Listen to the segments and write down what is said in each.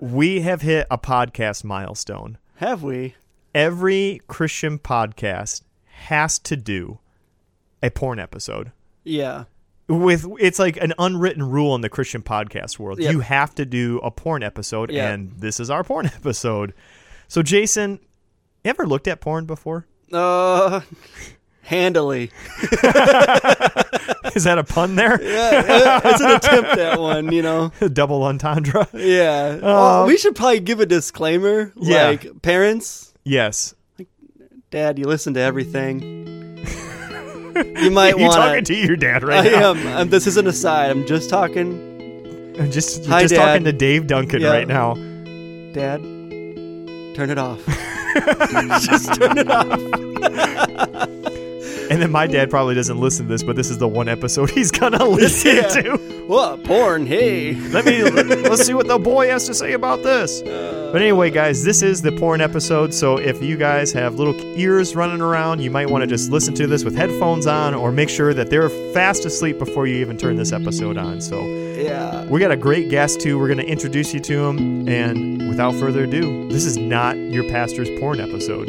we have hit a podcast milestone. Have we? Every Christian podcast has to do a porn episode. Yeah. With it's like an unwritten rule in the Christian podcast world. Yep. You have to do a porn episode, Yeah. and this is our porn episode. So, Jason, ever looked at porn before? Uh, handily. Is that a pun there? Yeah, it's an attempt at one, you know. Double entendre. Yeah. Well, we should probably give a disclaimer. Yeah. Like, parents, Yes. dad, you listen to everything. You might want. You talking to your dad right I now? I am. Um, this isn't a side. I'm just talking. I'm just Hi, just Dad. talking to Dave Duncan Yeah. right now. Dad, turn it off. just turn it off. And then my dad probably doesn't listen to this, but this is the one episode he's gonna listen Yeah. to. What? Porn? Hey. Let me let's see what the boy has to say about this. Uh, but anyway, guys, this is the porn episode. So if you guys have little ears running around, you might want to just listen to this with headphones on, or make sure that they're fast asleep before you even turn this episode on. So Yeah. we got a great guest too. We're gonna introduce you to him, and without further ado, this is not your pastor's porn episode.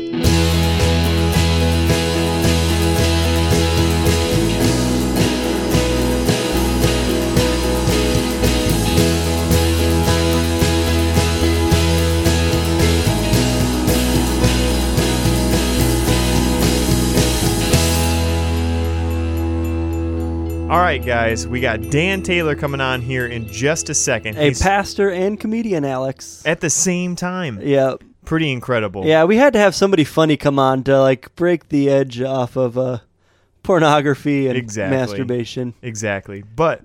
All right, guys, we got Dan Taylor coming on here in just a second. A He's pastor and comedian, Alex. at the same time. Yeah. Pretty incredible. Yeah, we had to have somebody funny come on to like break the edge off of uh, pornography and Exactly. masturbation. Exactly. But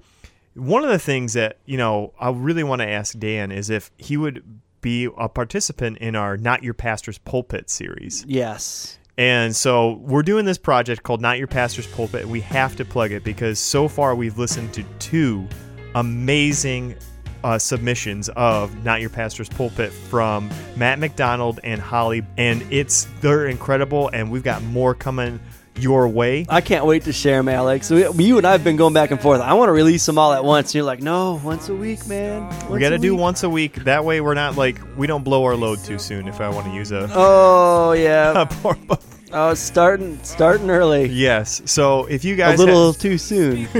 one of the things that, you know, I really want to ask Dan is if he would be a participant in our Not Your Pastor's Pulpit series. Yes. And so we're doing this project called Not Your Pastor's Pulpit. We have to plug it because so far we've listened to two amazing uh, submissions of Not Your Pastor's Pulpit from Matt McDonald and Holly, and it's they're incredible. And we've got more coming your way. I can't wait to share them, Alex. We, you and I have been going back and forth. I want to release them all at once. And you're like, no, once a week, man. we got to do week." once a week. That way, we're not like we don't blow our load too soon. If I want to use a, Oh yeah. a. Oh, starting starting early. Yes. So if you guys A little too soon.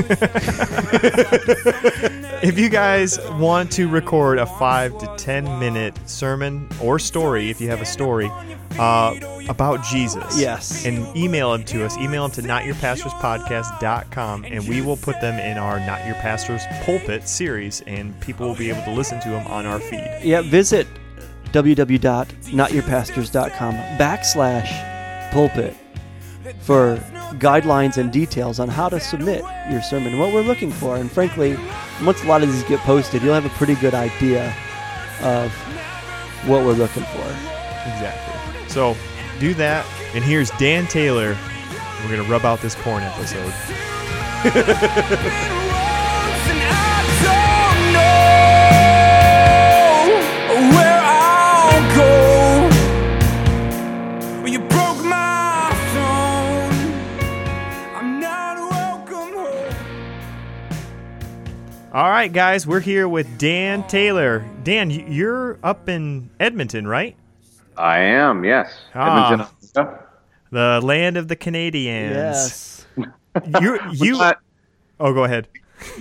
If you guys want to record a five to ten minute sermon or story, if you have a story uh, about Jesus, Yes. and email them to us, email them to notyourpastorspodcast.com, and we will put them in our Not Your Pastor's Pulpit series, and people will be able to listen to them on our feed. yeah, visit www.notyourpastors.com backslash pulpit for guidelines and details on how to submit your sermon, what we're looking for. And frankly, once a lot of these get posted, you'll have a pretty good idea of what we're looking for. Exactly. So do that, and here's Dan Taylor. We're gonna rub out this porn episode. All right, guys, we're here with Dan Taylor. Dan, you're up in Edmonton, right? I am, yes. Ah. Edmonton, The land of the Canadiens. Yes. You you But, Oh, go ahead.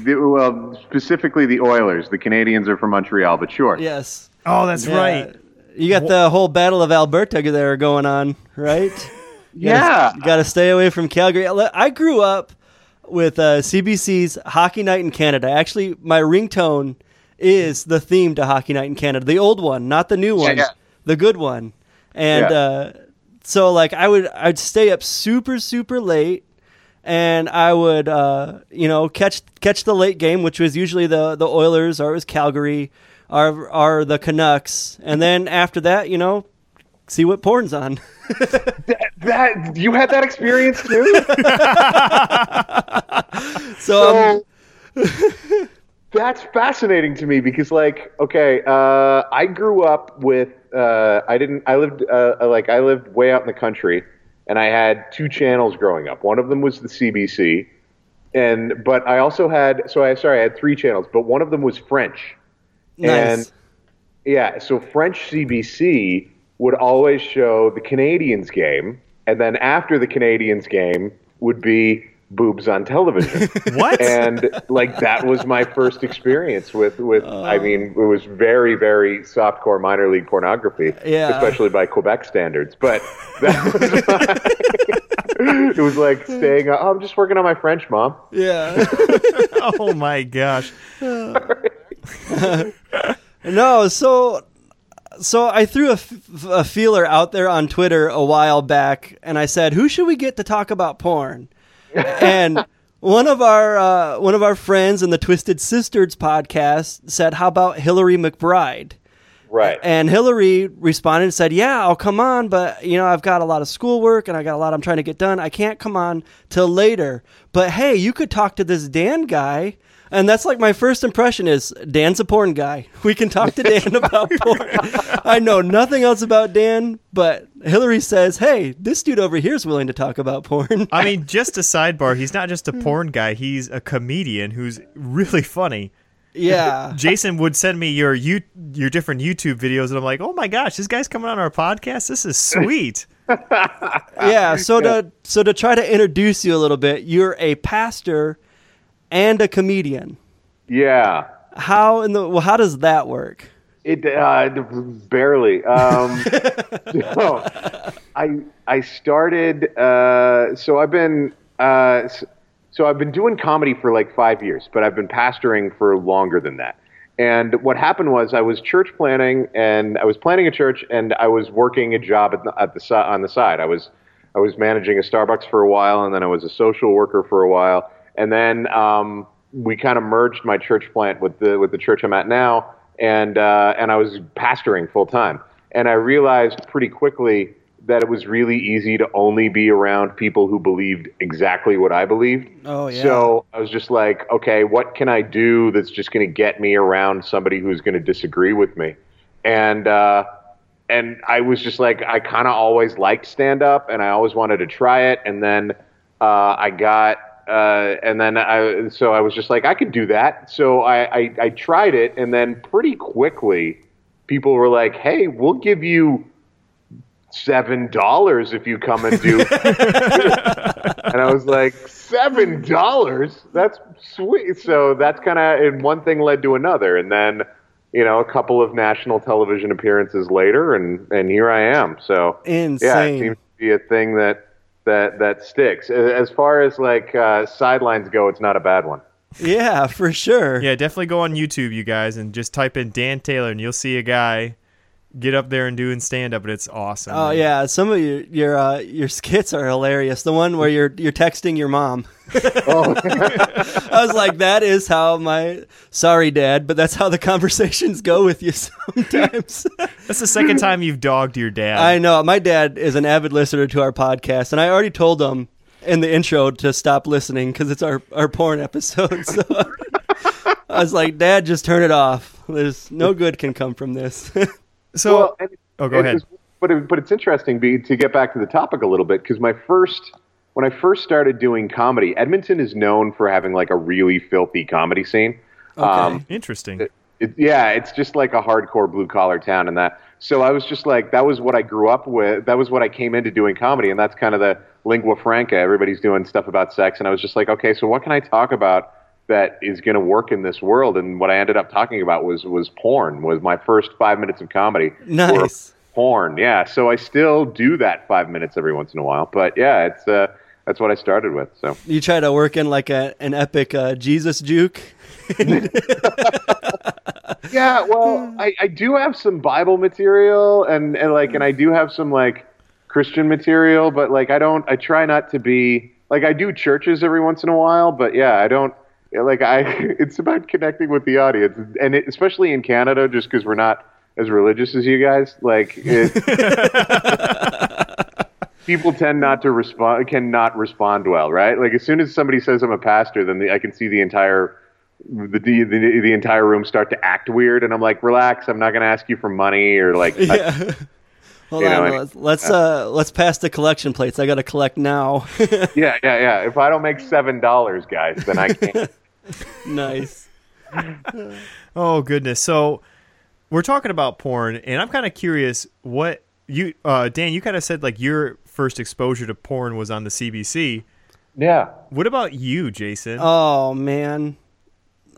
the- well, specifically the Oilers. The Canadiens are from Montreal, but sure. Yes. Oh, that's Yeah. right. You got the whole Battle of Alberta there going on, right? Yeah. You got to stay away from Calgary. I grew up with uh, CBC's Hockey Night in Canada. Actually, my ringtone is the theme to Hockey Night in Canada, the old one, not the new one, yeah. the good one. And Yeah. uh, so, like, I would I'd stay up super super late. And I would, uh, you know, catch catch the late game, which was usually the the Oilers or it was Calgary, or or the Canucks, and then after that, you know, see what porn's on. That you had that experience too? So, um, so that's fascinating to me because like okay uh, i grew up with uh, i didn't i lived uh, like i lived way out in the country and i had two channels growing up one of them was the cbc and but i also had so i sorry i had three channels but one of them was french nice. and Yeah, so French CBC would always show the Canadiens game, and then after the Canadiens game would be boobs on television. What? and like that was my first experience with with I oh. mean it was very very softcore minor league pornography, Yeah. especially by Quebec standards. But that was like, it was like staying. Oh, I'm just working on my French, mom. Yeah. oh my gosh. no, so so I threw a, f- a feeler out there on Twitter a while back, and I said, "Who should we get to talk about porn?" and one of our uh, one of our friends in the Twisted Sisters podcast said, "How about Hillary McBride?" Right. And Hillary responded and said, "Yeah, I'll come on, but you know, I've got a lot of schoolwork and I got a lot I'm trying to get done. I can't come on till later. But hey, you could talk to this Dan guy." And that's like my first impression is Dan's a porn guy. We can talk to Dan about porn. I know nothing else about Dan, but Hillary says, "Hey, this dude over here is willing to talk about porn." I mean, just a sidebar. He's not just a hmm. porn guy. He's a comedian who's really funny. yeah. Jason would send me your you your different YouTube videos, and I'm like, oh my gosh, this guy's coming on our podcast. This is sweet. yeah so to so to try to introduce you a little bit you're a pastor and a comedian yeah. how in the well how does that work It uh, barely. Um, I I started. Uh, so I've been. Uh, so I've been doing comedy for like five years, but I've been pastoring for longer than that. And what happened was I was church planting, and I was planting a church, and I was working a job at the, at the on the side. I was I was managing a Starbucks for a while, and then I was a social worker for a while, and then um, we kind of merged my church plant with the with the church I'm at now, and uh, and I was pastoring full time, and I realized pretty quickly that it was really easy to only be around people who believed exactly what I believed. Oh, yeah. So I was just like, okay, what can I do that's just going to get me around somebody who's going to disagree with me? And uh, and I was just like, I kind of always liked stand up, and I always wanted to try it. And then uh, I got, uh, and then I, so I was just like, I could do that. So I, I, I tried it, and then pretty quickly, people were like, Hey, we'll give you seven dollars if you come and do. and I was like, seven dollars? That's sweet. So that's kind of, and one thing led to another, and then you know, a couple of national television appearances later, and and here I am. So insane. yeah, it seems to be a thing that that that sticks. As far as like uh, sidelines go, it's not a bad one. yeah for sure Yeah, definitely go on YouTube, you guys, and just type in Dan Taylor, and you'll see a guy get up there and doing stand up, and it's awesome. oh man. yeah some of your your uh, your skits are hilarious the one where you're you're texting your mom Oh, i was like that is how my sorry dad but that's how the conversations go with you sometimes That's the second time you've dogged your dad. I know. My dad is an avid listener to our podcast, and I already told him in the intro to stop listening because it's our, our porn episode. So I was like, Dad, just turn it off. There's no good can come from this. So, well, and, oh, go ahead. But it, but it's interesting be, to get back to the topic a little bit because my first when I first started doing comedy, Edmonton is known for having like a really filthy comedy scene. Um, Interesting. it, yeah, it's just like a hardcore blue collar town and that. So I was just like, that was what I grew up with. That was what I came into doing comedy, and that's kind of the lingua franca. Everybody's doing stuff about sex, and I was just like, okay, so what can I talk about that is going to work in this world? And what I ended up talking about was was porn. Was my first five minutes of comedy. Nice. Porn, yeah. So I still do that five minutes every once in a while, but yeah, it's uh, that's what I started with. So you try to work in like a, an epic uh, Jesus juke. Yeah, well, I, I do have some Bible material and, and like and I do have some like Christian material, but like I don't I try not to be like I do churches every once in a while, but yeah, I don't like I it's about connecting with the audience and it, especially in Canada just cuz we're not as religious as you guys, like it, people tend not to respond cannot respond well, right? Like as soon as somebody says I'm a pastor, then the, I can see the entire the, the the the entire room start to act weird, and I'm like, relax. I'm not going to ask you for money or like. I- Yeah. Hold You on, know, let's let's, uh, let's pass the collection plates. I got to collect now. yeah, yeah, yeah. If I don't make seven dollars, guys, then I can't. nice. Oh goodness. So we're talking about porn, and I'm kind of curious what you, uh, Dan, you kind of said like your first exposure to porn was on the CBC. Yeah. What about you, Jason? Oh man,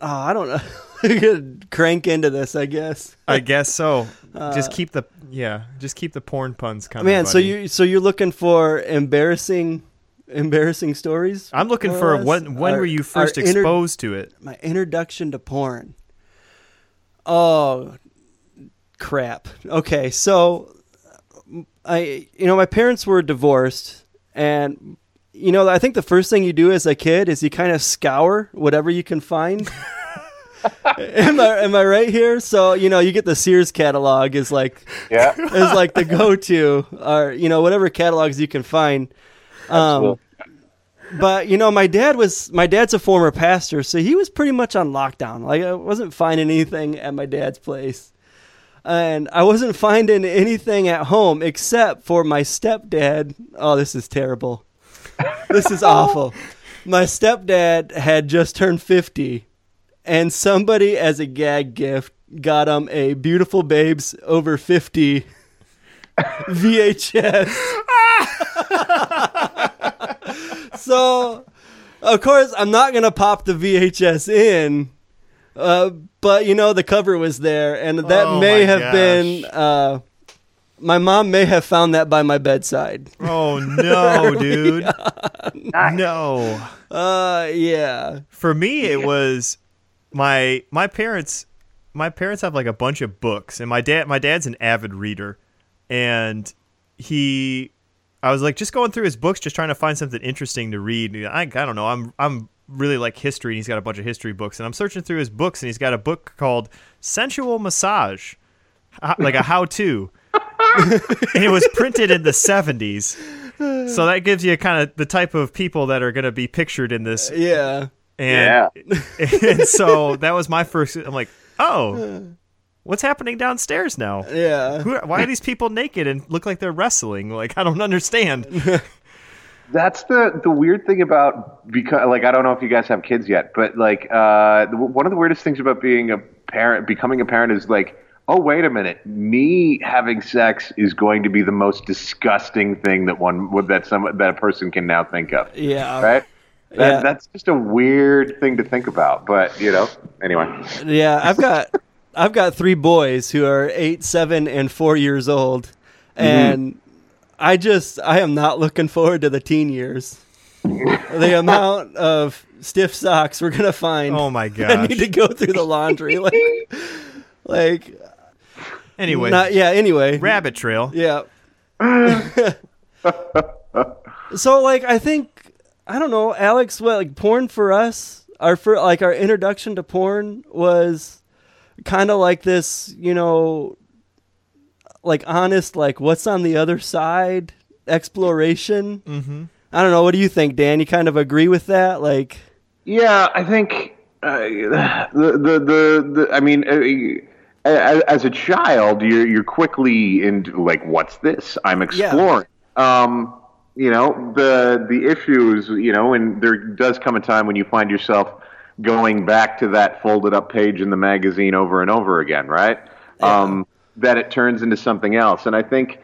oh, I don't know. I could crank into this, I guess. I guess so. just keep the yeah, just keep the porn puns coming. Man, so you so you're looking for embarrassing, embarrassing stories? I'm looking for or less? when when Our- were you our first inter- exposed to it? my introduction to porn. Oh, crap. Okay, so uh, I, you know, my parents were divorced, and you know, I think the first thing you do as a kid is you kind of scour whatever you can find. am I am I right here? So you know, you get the Sears catalog is like Yeah. is like the go to, or you know, whatever catalogs you can find. Um, but you know, my dad was my dad's a former pastor, so he was pretty much on lockdown. Like I wasn't finding anything at my dad's place, and I wasn't finding anything at home except for my stepdad. Oh, this is terrible. This is awful. My stepdad had just turned fifty, and somebody as a gag gift got him a beautiful babes over 50 VHS. so, of course, I'm not going to pop the VHS in. Uh, but you know the cover was there, and that Oh may have gosh. been uh, my mom may have found that by my bedside. Oh no, dude. No. Uh, yeah, For me it was my my parents my parents have like a bunch of books and my dad my dad's an avid reader and he I was like just going through his books just trying to find something interesting to read. I I don't know. I'm I'm really like history and he's got a bunch of history books and I'm searching through his books and he's got a book called Sensual Massage. Like a how to. and it was printed in the 70s. So that gives you kind of the type of people that are going to be pictured in this yeah. and, and so that was my first. I'm like, oh, what's happening downstairs now? Yeah. Who, why are these people naked and look like they're wrestling? Like, I don't understand. That's the the weird thing about because like I don't know if you guys have kids yet, but like uh, one of the weirdest things about being a parent, becoming a parent, is like, oh wait a minute, me having sex is going to be the most disgusting thing that one would that some that a person can now think of, Yeah. right? That, Yeah. That's just a weird thing to think about, but you know, anyway. Yeah, I've got I've got three boys who are eight, seven, and four years old, mm-hmm. and I just I am not looking forward to the teen years. the amount of stiff socks we're gonna find. Oh my god! I need to go through the laundry. Like, like Anyway, not yeah. Anyway, rabbit trail. yeah. so like I think I don't know, Alex. What like porn for us? Our for like our introduction to porn was kind of like this, you know, like honest, like what's on the other side exploration. Mm-hmm. I don't know. What do you think, Dan? You kind of agree with that? Like, Yeah, I think uh, the, the the the I mean, uh, as, as a child, you're you're quickly into like, what's this? I'm exploring. Um, you know, the the issues, you know, and there does come a time when you find yourself going back to that folded up page in the magazine over and over again, right? Um, that it turns into something else, and I think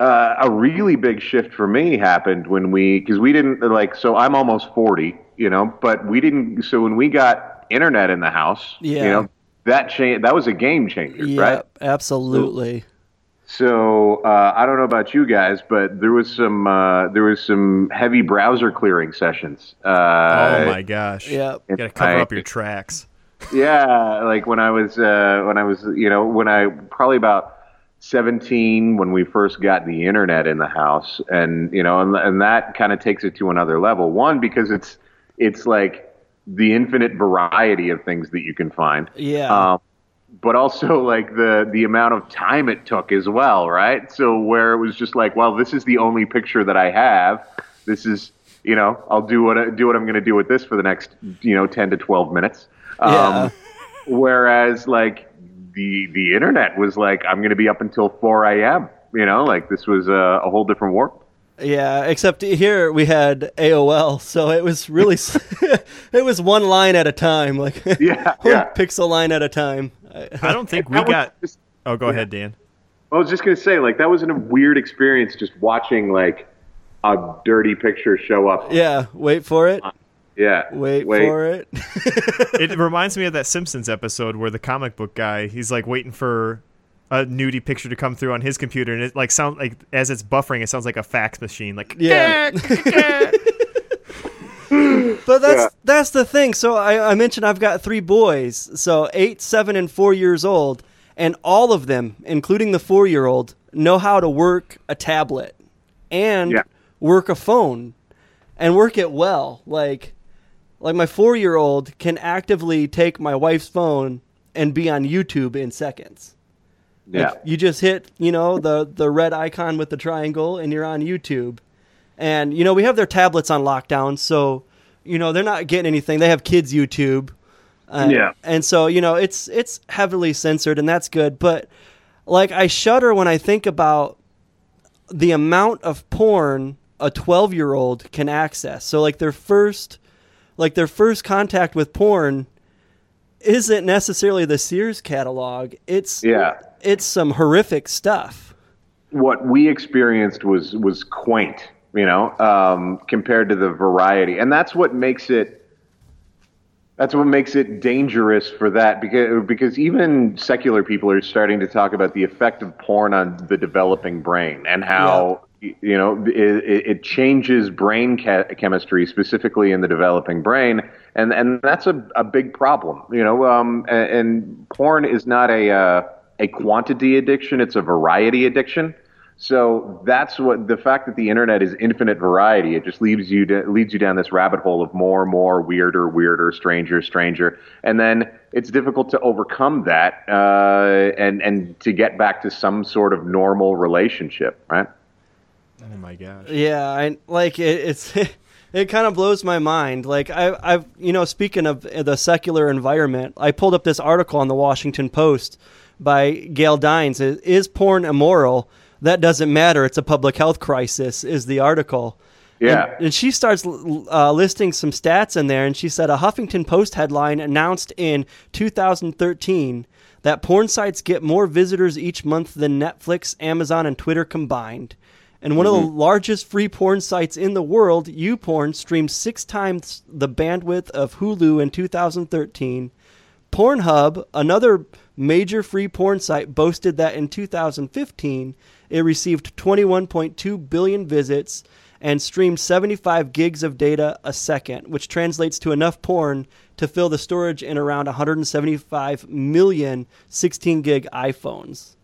uh, a really big shift for me happened when we because we didn't like so I'm almost 40 you know but we didn't so when we got internet in the house Yeah. you know that change that was a game changer yeah, right absolutely. So uh, I don't know about you guys but there was some uh, there was some heavy browser clearing sessions uh, Oh my gosh. Yeah. You gotta cover I- up your tracks. Yeah, like when I was uh, when I was you know when I probably about seventeen when we first got the internet in the house, and you know and, and that kind of takes it to another level. One because it's it's like the infinite variety of things that you can find. Yeah. Um, but also like the the amount of time it took as well, right? So where it was just like, well, this is the only picture that I have. This is you know I'll do what I, do what I'm going to do with this for the next you know ten to twelve minutes. Um, Yeah. Whereas like the the internet was like I'm going to be up until 4 a.m. You know, like this was a, a whole different world. Yeah, except here we had AOL, so it was really it was one line at a time, like Yeah, one yeah. pixel line at a time. I- I don't think we got. just- Oh, go ahead, Dan. I was just gonna say, like, that was a weird experience just watching like a dirty picture show up. Yeah, wait for it. Yeah. Wait, for it. It reminds me of that Simpsons episode where the comic book guy he's like waiting for a nudie picture to come through on his computer, and it like sound like as it's buffering, it sounds like a fax machine. Like Yeah. But that's Yeah. that's the thing. So I, I mentioned I've got three boys, so eight, seven, and four years old, and all of them, including the four year old, know how to work a tablet and Yeah. work a phone and work it well. Like like my four year old can actively take my wife's phone and be on YouTube in seconds. Yeah. Like, you just hit, you know, the the red icon with the triangle and you're on YouTube. And you know, we have their tablets on lockdown, so you know, they're not getting anything. They have kids YouTube. Uh, Yeah. And so, you know, it's it's heavily censored and that's good, but like I shudder when I think about the amount of porn a 12-year-old can access. So like their first like their first contact with porn isn't necessarily the Sears catalog. It's Yeah. it's some horrific stuff. what we experienced was was quaint, you know, um, compared to the variety, and that's what makes it. That's what makes it dangerous for that because because even secular people are starting to talk about the effect of porn on the developing brain and how y- you know it, it changes brain ca- chemistry specifically in the developing brain. And and that's a, a big problem you know um, and, and porn is not a uh, a quantity addiction it's a variety addiction so that's what the fact that the internet is infinite variety. It just leaves you to, leads you down this rabbit hole of more and more weirder, weirder, stranger, stranger, and then it's difficult to overcome that uh, and and to get back to some sort of normal relationship, right? oh my gosh. Yeah, I like it, it's it kind of blows my mind. Like I I've you know, speaking of the secular environment, I pulled up this article on the Washington Post by Gail Dines. Is, is porn immoral? That doesn't matter. It's a public health crisis. Is the article. Yeah. And, and she starts uh, listing some stats in there, and she said a Huffington Post headline announced in 2013 that porn sites get more visitors each month than Netflix, Amazon, and Twitter combined. And one of the largest free porn sites in the world, YouPorn, streamed six times the bandwidth of Hulu in 2013. Pornhub, another major free porn site, boasted that in 2015 it received 21.2 billion visits and streamed 75 gigs of data a second, which translates to enough porn to fill the storage in around 175 million 16 gig iPhones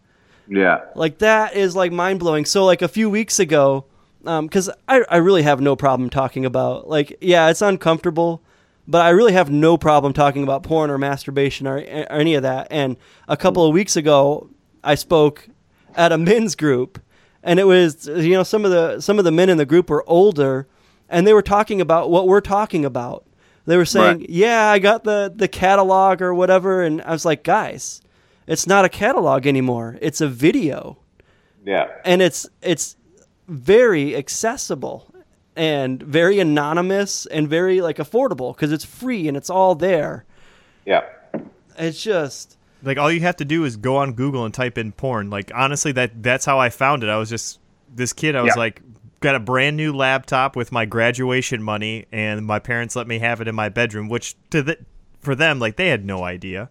Yeah. like that is like mind blowing. So like a few weeks ago, um, because I I really have no problem talking about like yeah it's uncomfortable, but I really have no problem talking about porn or masturbation or, or any of that. And a couple of weeks ago, I spoke at a men's group, and it was you know some of the some of the men in the group were older, and they were talking about what we're talking about. They were saying, Right. "Yeah, I got the the catalog or whatever," and I was like, "Guys." It's not a catalog anymore. It's a video, Yeah. and it's it's very accessible and very anonymous and very like affordable because it's free and it's all there. Yeah. It's just Like all you have to do is go on Google and type in porn. Like honestly, that that's how I found it. I was just this kid. I was Yeah. like, got a brand new laptop with my graduation money, and my parents let me have it in my bedroom. Which to the for them, like they had no idea.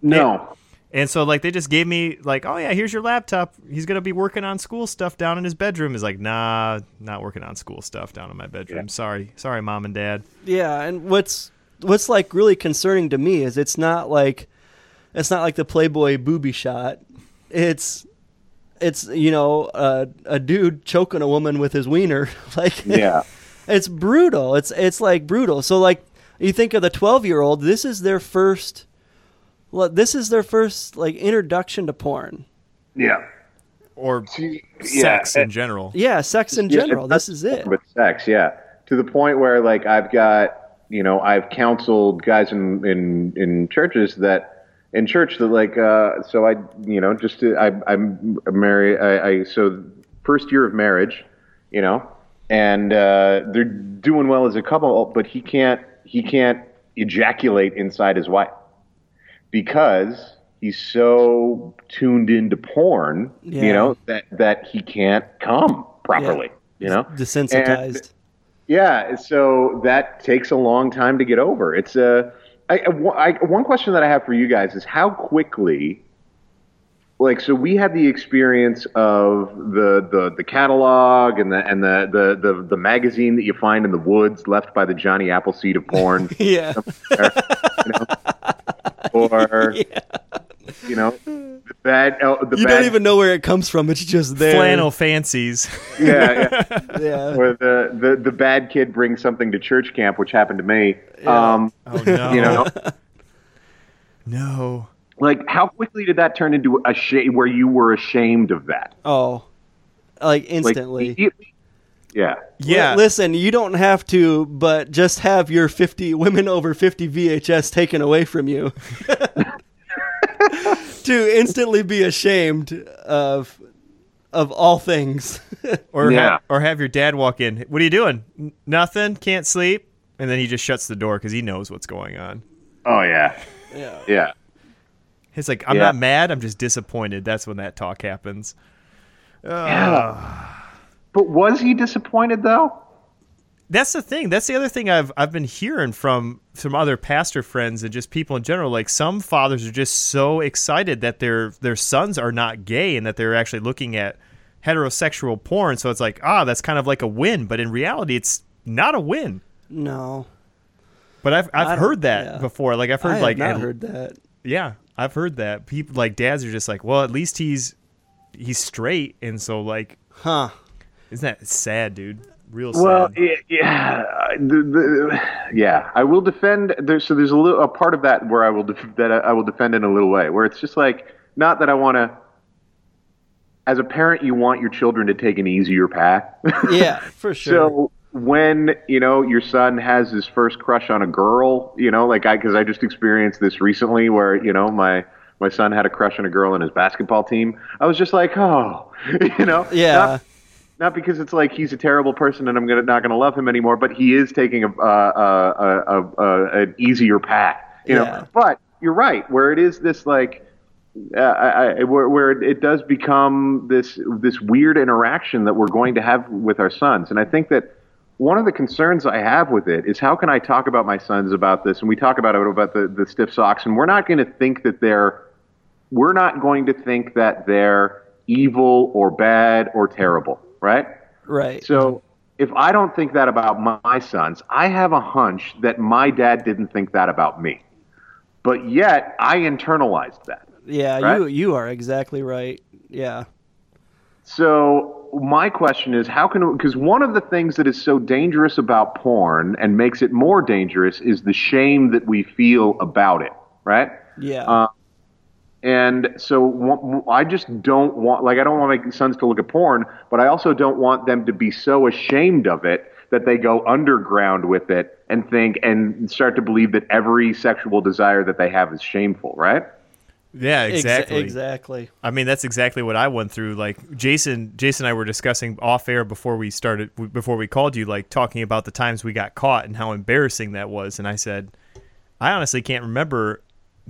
No. And so like they just gave me like, oh yeah, here's your laptop. He's gonna be working on school stuff down in his bedroom. Is like, nah, not working on school stuff down in my bedroom. Yeah. Sorry, sorry, mom and dad. yeah. And what's what's like really concerning to me is it's not like it's not like the Playboy booby shot. It's it's you know a a dude choking a woman with his wiener like Yeah. it's brutal. It's it's like brutal. So like you think of the 12-year-old, this is their first well, this is their first like introduction to porn. Yeah. Or Yeah. sex in general. Yeah, sex in Yeah, general. This is it. But sex, yeah, to the point where like I've got you know I've counseled guys in in in churches that in church that like uh, so I you know just to, I I'm married I, I so first year of marriage, you know, and uh, they're doing well as a couple, but he can't he can't ejaculate inside his wife because he's so tuned into porn, Yeah. you know, that that he can't come properly. You know, Desensitized. yeah, so that takes a long time to get over. It's a I, I, I- one question that I have for you guys is how quickly, like, so we had the experience of the the, the catalog and the and the, the the the magazine that you find in the woods left by the Johnny Appleseed of porn, yeah. you know, or you know, the bad oh, the You bad don't even know where it comes from. It's just there. Flannel fancies. yeah, yeah. Yeah. or the, the the bad kid brings something to church camp, which happened to me. Um, Oh no. you know, No. like how quickly did that turn into a shame where you were ashamed of that? Oh, like Like instantly. immediately? Yeah. Yeah. Listen, you don't have to, but just have your 50 women over 50 VHS taken away from you to instantly be ashamed of of all things. Or Yeah. have, or have your dad walk in. What are you doing? "N- Nothing. Can't sleep. And then he just shuts the door because he knows what's going on. Oh yeah. yeah. Yeah. He's like, I'm Yeah. not mad. I'm just disappointed. That's when that talk happens. But was he disappointed though? That's the thing. That's the other thing I've I've been hearing from some other pastor friends and just people in general. Like some fathers are just so excited that their their sons are not gay and that they're actually looking at heterosexual porn. So it's like, ah, that's kind of like a win. But in reality, it's not a win. No. But I've I I've heard that yeah. before. Like I've I heard have like not at- heard that. yeah, I've heard that people like dads are just like, well, at least he's he's straight, and so like, Huh. Isn't that sad, dude? Real Well, sad. yeah, yeah, the, the, yeah. I will defend. There's so there's a little a part of that where I will def, that I, I will defend in a little way, where it's just like not that I want to. As a parent, you want your children to take an easier path. Yeah, for sure. So when you know your son has his first crush on a girl, you know, like I because I just experienced this recently, where you know my my son had a crush on a girl in his basketball team. I was just like, oh, you know, yeah. not, not because it's like he's a terrible person and I'm gonna not gonna love him anymore, but he is taking a uh, uh, uh, uh, an easier path, you Yeah. know. But you're right, where it is this like. Uh, I, I, where, where it does become this this weird interaction that we're going to have with our sons, and I think that one of the concerns I have with it is how can I talk about my sons about this, and we talk about it about the, the stiff socks, and we're not going to think that they're we're not going to think that they're evil or bad or terrible, right? right. So if I don't think that about my, sons, I have a hunch that my dad didn't think that about me. But yet I internalized that. yeah, right? you you are exactly right. Yeah. So my question is how can because one of the things that is so dangerous about porn and makes it more dangerous is the shame that we feel about it, right? Yeah. Uh, And so I just don't want, like, I don't want my sons to look at porn, but I also don't want them to be so ashamed of it that they go underground with it and think and start to believe that every sexual desire that they have is shameful, right? yeah, Ex- exactly. exactly. I mean, that's exactly what I went through. Like Jason, Jason and I were discussing off air before we started, before we called you, like talking about the times we got caught and how embarrassing that was. And I said, I honestly can't remember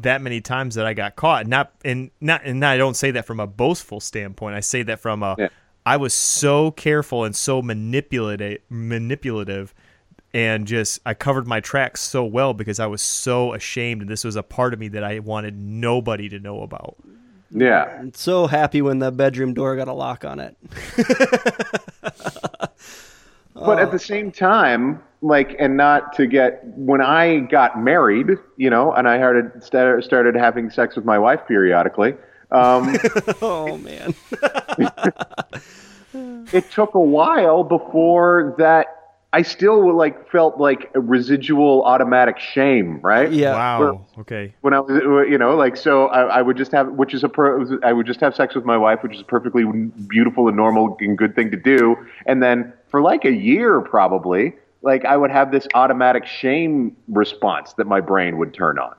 that many times that I got caught. Not and not and I don't say that from a boastful standpoint. I say that from a, Yeah. I was so careful and so manipulative, manipulative, and just I covered my tracks so well because I was so ashamed, and this was a part of me that I wanted nobody to know about. Yeah. So happy when the bedroom door got a lock on it. But at the oh. same time, like, and not to get, when I got married, you know, and I started, started started having sex with my wife periodically, um, Oh man. it took a while before that I still like felt like a residual automatic shame, right? Yeah. Wow. Okay. When I was, you know, like so, I, I would just have, which is a, pro, I would just have sex with my wife, which is a perfectly beautiful and normal and good thing to do. And then for like a year, probably, like I would have this automatic shame response that my brain would turn on,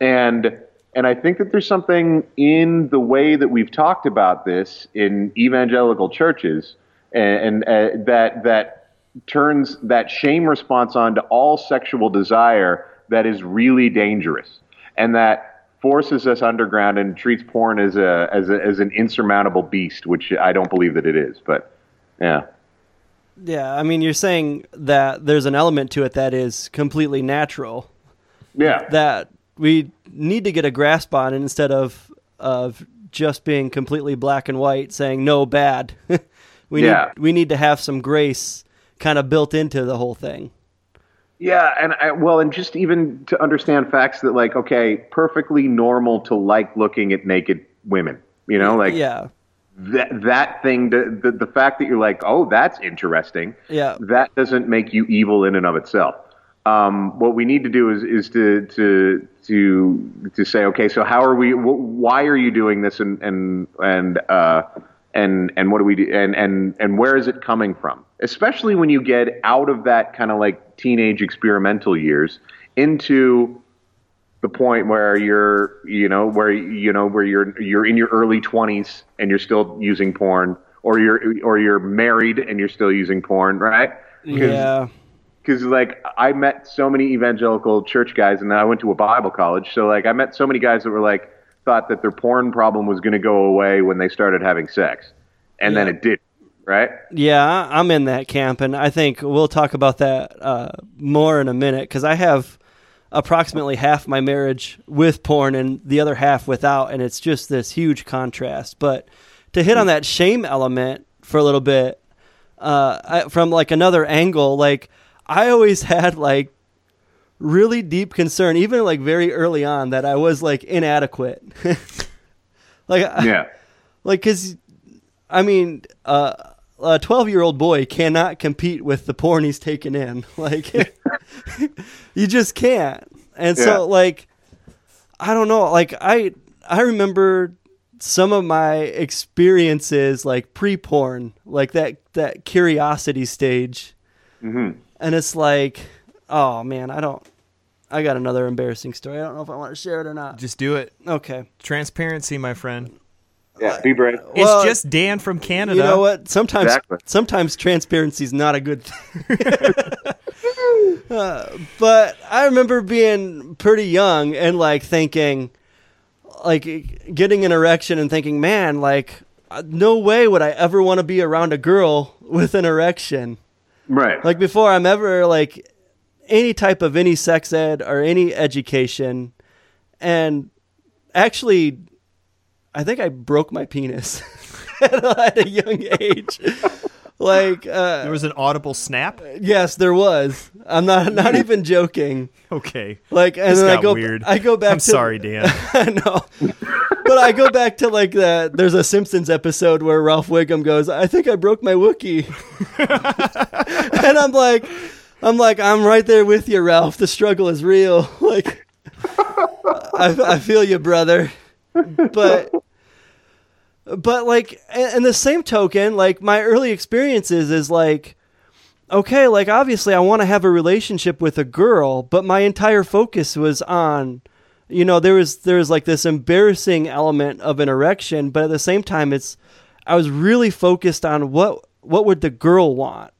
and and I think that there's something in the way that we've talked about this in evangelical churches, and, and uh, that that turns that shame response on to all sexual desire that is really dangerous. And that forces us underground and treats porn as a as a, as an insurmountable beast, which I don't believe that it is. But yeah, Yeah, I mean, you're saying that there's an element to it that is completely natural yeah, that we need to get a grasp on instead of of just being completely black and white, saying no bad. we Yeah. need we need to have some grace kind of built into the whole thing. Yeah, and I, well, and just even to understand facts that like, okay, perfectly normal to like looking at naked women. You know, like yeah, that that thing, the, the the fact that you're like, oh, that's interesting. yeah, That doesn't make you evil in and of itself. Um, what we need to do is is to to to to say, okay, so how are we? Wh- why are you doing this? And and and uh, and and what do we do? And and and where is it coming from? Especially when you get out of that kind of like teenage experimental years into the point where you're you know where you know where you're you're in your early 20s and you're still using porn or you're or you're married and you're still using porn right? Yeah, because like i met so many evangelical church guys and then i went to a bible college. So like i met so many guys that were like thought that their porn problem was going to go away when they started having sex. And then it did right? Yeah. I'm in that camp, and I think we'll talk about that uh, more in a minute because I have approximately half my marriage with porn and the other half without, and it's just this huge contrast. But to hit on that shame element for a little bit, uh, I, from like another angle, like I always had like really deep concern, even like very early on, that I was like inadequate. like, I- yeah like because I mean, uh, a twelve-year-old boy cannot compete with the porn he's taken in. Like, you just can't. And Yeah. so, like, I don't know. Like, I I remember some of my experiences, like pre-porn, like that that curiosity stage, Mhm. and it's like, oh man, I don't. I got another embarrassing story. I don't know if I want to share it or not. Just do it. Okay. Transparency, my friend. Yeah be brave Well, it's just Dan from Canada. You know what? Sometimes Exactly. sometimes transparency is not a good thing. Uh, but I remember being pretty young and like thinking, like getting an erection and thinking, man, like uh, no way would I ever want to be around a girl with an erection. right Like before I'm ever like any type of any sex ed or any education, and actually, I think I broke my penis at a young age. like, uh, there was an audible snap. yes, there was. I'm not not even joking. Okay. Like, and This then I go, weird. I go back. I'm to, sorry, Dan. no. But I go back to like that. there's a Simpsons episode where Ralph Wiggum goes, I think I broke my Wookie. and I'm like I'm like, I'm right there with you, Ralph. The struggle is real. Like I, I feel you, brother. But but like in in the same token, like my early experiences is like okay, like obviously I want to have a relationship with a girl, but my entire focus was on you know, there was there was like this embarrassing element of an erection, but at the same time it's I was really focused on what what would the girl want?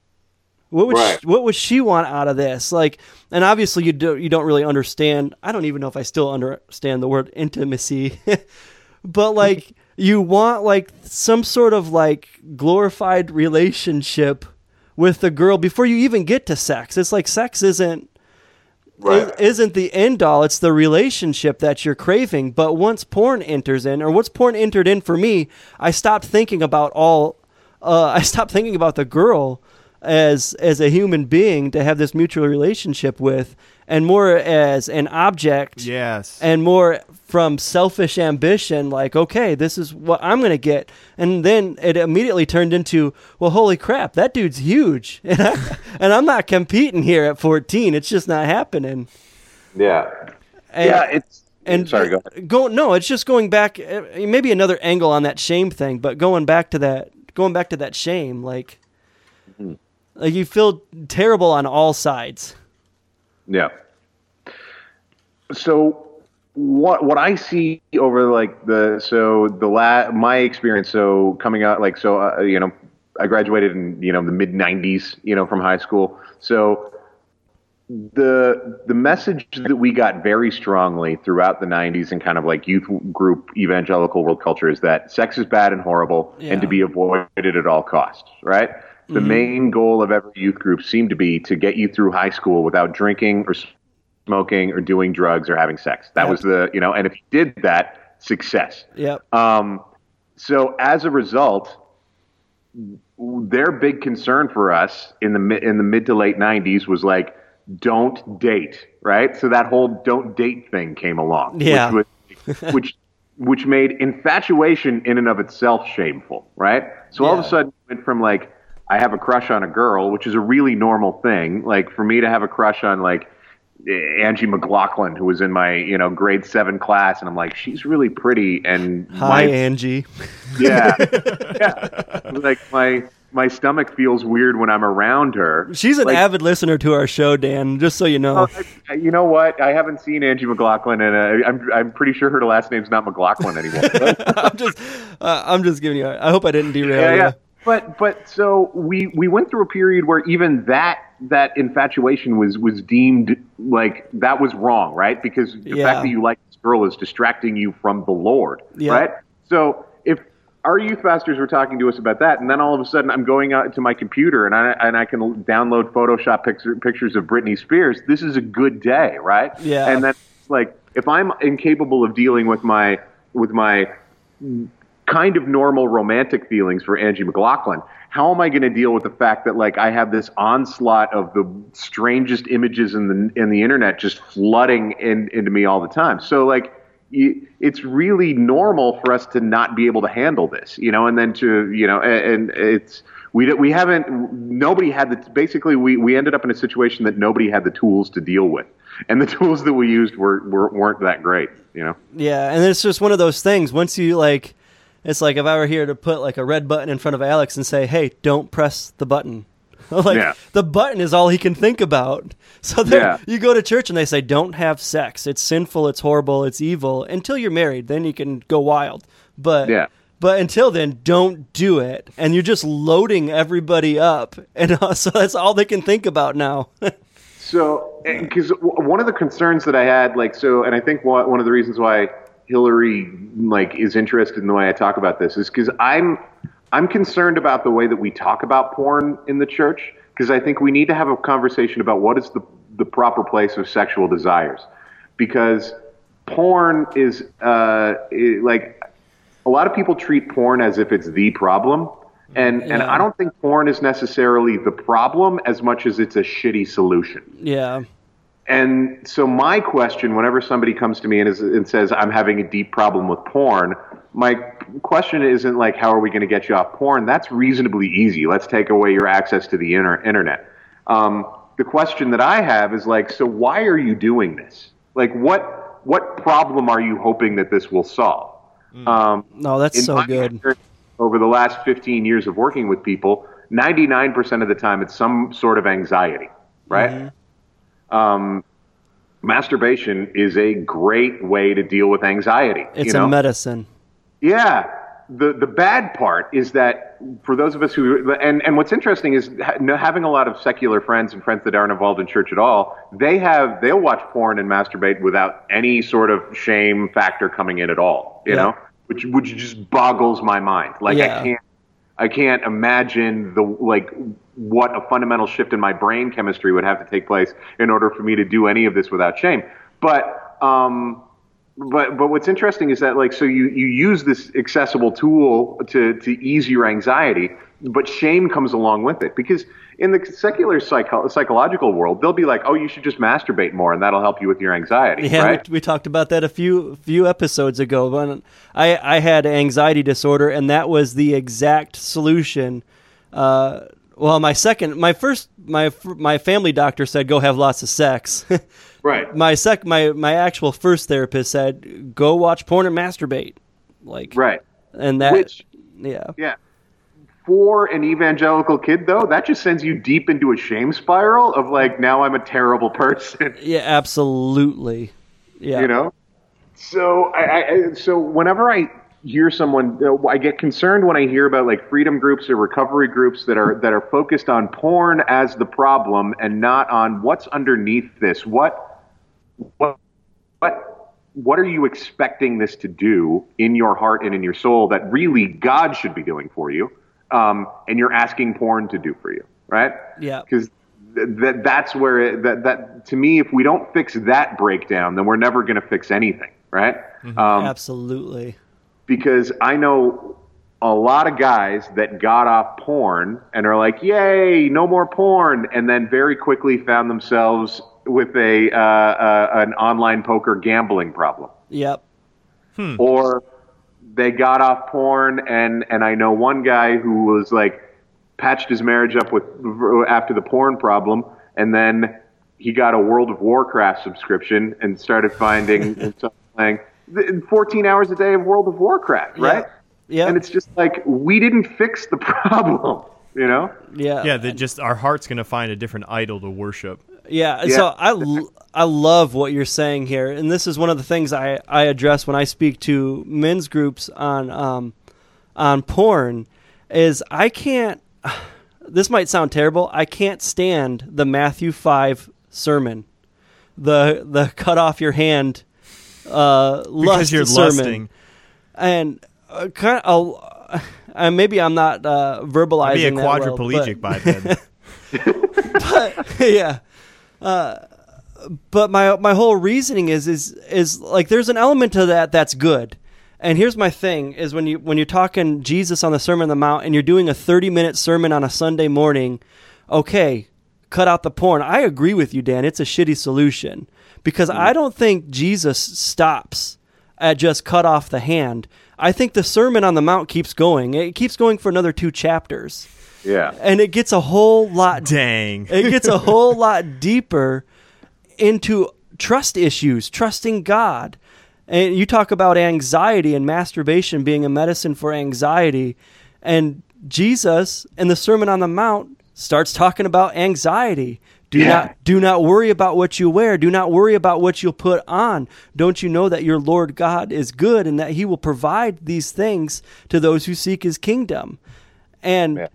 What would Right. she, what would she want out of this? Like, and obviously you do you don't really understand. I don't even know if I still understand the word intimacy, but like you want like some sort of like glorified relationship with the girl before you even get to sex. It's like sex isn't Right. is, isn't the end all. It's the relationship that you're craving. But once porn enters in, or once porn entered in for me, I stopped thinking about all. Uh, I stopped thinking about the girl as as a human being to have this mutual relationship with, and more as an object Yes. and more from selfish ambition like okay this is what i'm going to get. And then it immediately turned into well holy crap that dude's huge. And, I, and i'm not competing here at 14 it's just not happening. Yeah. And, yeah it's and sorry go ahead. go no it's just going back uh, maybe another angle on that shame thing but going back to that going back to that shame like Mm-hmm. Like you feel terrible on all sides Yeah. So what what I see over like the so the la my experience so coming out like so uh, you know I graduated in you know the mid 90s you know from high school so the the message that we got very strongly throughout the 90s and kind of like youth group evangelical world culture is that sex is bad and horrible Yeah. and to be avoided at all costs right the main goal of every youth group seemed to be to get you through high school without drinking or smoking or doing drugs or having sex that Yep. was the you know and if you did that success Yep. um, so as a result, their big concern for us in the in the mid to late '90s was like, don't date, right? So that whole "don't date" thing came along, Yeah. which was, which which made infatuation in and of itself shameful, right? So all of a sudden, it went from like I have a crush on a girl, which is a really normal thing, like for me to have a crush on like Angie McLaughlin, who was in my you know grade seven class, and I'm like, she's really pretty, and Hi, my Angie. yeah. yeah. Like my my stomach feels weird when I'm around her. She's an Like, avid listener to our show, Dan. Just so you know. I- you know what? I haven't seen Angie McLaughlin, and uh, I'm I'm pretty sure her last name's not McLaughlin anymore. I'm just, uh, I'm just giving you. I hope I didn't derail yeah, you. yeah. But but so we we went through a period where even that that infatuation was was deemed like that was wrong, right? Because the Yeah. fact that you like this girl is distracting you from the Lord, Yeah. right? So if our youth pastors were talking to us about that, and then all of a sudden I'm going out to my computer and I and I can download Photoshop picture, pictures of Britney Spears. This is a good day, right? Yeah. And then like if I'm incapable of dealing with my with my kind of normal romantic feelings for Angie McLaughlin. How am I going to deal with the fact that like I have this onslaught of the strangest images in the in the internet just flooding in, into me all the time? So like it's really normal for us to not be able to handle this, you know, and then to you know, and, it's we we haven't nobody had the basically we we ended up in a situation that nobody had the tools to deal with, and the tools that we used were, were weren't that great, you know. Yeah, and it's just one of those things. Once you like, it's like if I were here to put like a red button in front of Alex and say, "Hey, don't press the button." like Yeah. the button is all he can think about. So then Yeah. you go to church and they say, "Don't have sex. It's sinful. It's horrible. It's evil." Until you're married, then you can go wild. But Yeah. But until then, don't do it. And you're just loading everybody up, and uh, so that's all they can think about now. So, because one of the concerns that I had, like, so, and I think one one of the reasons why Hillary like is interested in the way I talk about this is because I'm I'm concerned about the way that we talk about porn in the church because I think we need to have a conversation about what is the the proper place of sexual desires because porn is uh, i- like a lot of people treat porn as if it's the problem. And, and I don't think porn is necessarily the problem as much as it's a shitty solution. yeah, And so my question, whenever somebody comes to me and, is, and says, I'm having a deep problem with porn, my question isn't like, how are we going to get you off porn? That's reasonably easy. Let's take away your access to the inter- internet. Um, the question that I have is like, so why are you doing this? Like, what, what problem are you hoping that this will solve? Um, no, that's so good. Over the last 15 years of working with people, 99% of the time it's some sort of anxiety, right? Mm-hmm. Um, masturbation is a great way to deal with anxiety. It's you know? a medicine. Yeah. The the bad part is that for those of us who and and what's interesting is ha- having a lot of secular friends and friends that aren't involved in church at all. They have they'll watch porn and masturbate without any sort of shame factor coming in at all. You Yeah. know, which which just boggles my mind. Like Yeah. I can't I can't imagine the like what a fundamental shift in my brain chemistry would have to take place in order for me to do any of this without shame. But um, but but what's interesting is that like so you you use this accessible tool to to ease your anxiety, but shame comes along with it because in the secular psycho- psychological world they'll be like, oh, you should just masturbate more and that'll help you with your anxiety, Yeah, right? we, we talked about that a few few episodes ago. When I I had anxiety disorder, and that was the exact solution. Uh, well, my second, my first, my my family doctor said go have lots of sex. Right. my sec, my my actual first therapist said go watch porn and masturbate. Like Right. and that Which- yeah Yeah. For an evangelical kid, though, that just sends you deep into a shame spiral of like, now I'm a terrible person. yeah absolutely yeah you know. So I, I so whenever I hear someone. I get concerned when I hear about like freedom groups or recovery groups that are that are focused on porn as the problem and not on what's underneath this. What what what what are you expecting this to do in your heart and in your soul that really God should be doing for you, um, and you're asking porn to do for you, right? Yeah. because th- that that's where it, that that to me, if we don't fix that breakdown, then we're never going to fix anything, right? Um, Absolutely. because I know a lot of guys that got off porn and are like, "Yay, no more porn," and then very quickly found themselves with a uh, uh, an online poker gambling problem Yep. or they got off porn and and I know one guy who was like patched his marriage up with after the porn problem and then he got a World of Warcraft subscription and started finding himself playing 14 hours a day of World of Warcraft, right? Yeah. And it's just like we didn't fix the problem, you know? Yeah. Yeah, that just our heart's gonna find a different idol to worship. Yeah, Yeah. so I love what you're saying here, and this is one of the things I, I address when I speak to men's groups on um, on porn. Is I can't. This might sound terrible. I can't stand the Matthew five sermon, the the cut off your hand, uh, lust Because you're sermon lusting. and uh, kind of. Uh, maybe I'm not uh, verbalizing. Be a that well, quadriplegic by then. but yeah. Uh, but my my whole reasoning is is is like there's an element to that that's good. And here's my thing is when you when you're talking Jesus on the Sermon on the Mount and you're doing a 30 minute sermon on a Sunday morning, okay, cut out the porn. I agree with you, Dan. It's a shitty solution because I don't think Jesus stops at just cut off the hand. I think the Sermon on the Mount keeps going. It keeps going for another two chapters, Yeah. and it gets a whole lot Dang. it gets a whole lot deeper into trust issues, trusting God. And you talk about anxiety and masturbation being a medicine for anxiety. And Jesus in the Sermon on the Mount starts talking about anxiety. Do Yeah. not do not worry about what you wear. Do not worry about what you'll put on. Don't you know that your Lord God is good and that he will provide these things to those who seek his kingdom? And Yeah.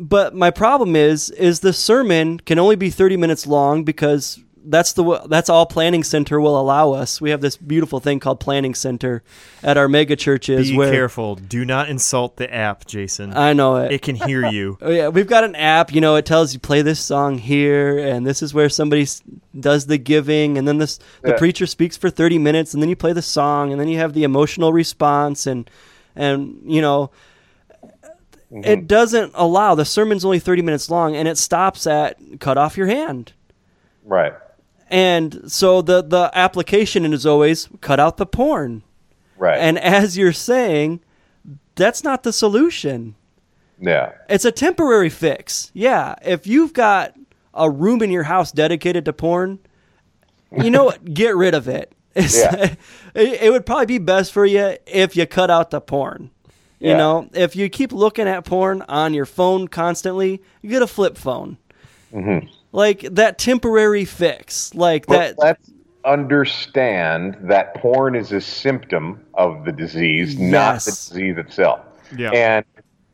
But my problem is is the sermon can only be 30 minutes long because that's the that's all planning center will allow us we have this beautiful thing called planning center at our mega churches Be where careful. Do not insult the app, Jason. i know it, it can hear you. Oh, yeah we've got an app you know it tells you play this song here and this is where somebody does the giving and then this the Yeah. preacher speaks for 30 minutes and then you play the song and then you have the emotional response and and you know it mm-hmm. doesn't allow the sermon's only 30 minutes long and it stops at cut off your hand Right. and so the the application is always cut out the porn Right. and as you're saying that's not the solution yeah. it's a temporary fix yeah if you've got a room in your house dedicated to porn you know what get rid of it Yeah. it, it would probably be best for you if you cut out the porn you Yeah. know if you keep looking at porn on your phone constantly you get a flip phone mm-hmm. like that temporary fix like But that let's understand that porn is a symptom of the disease, not the disease itself. Yeah. And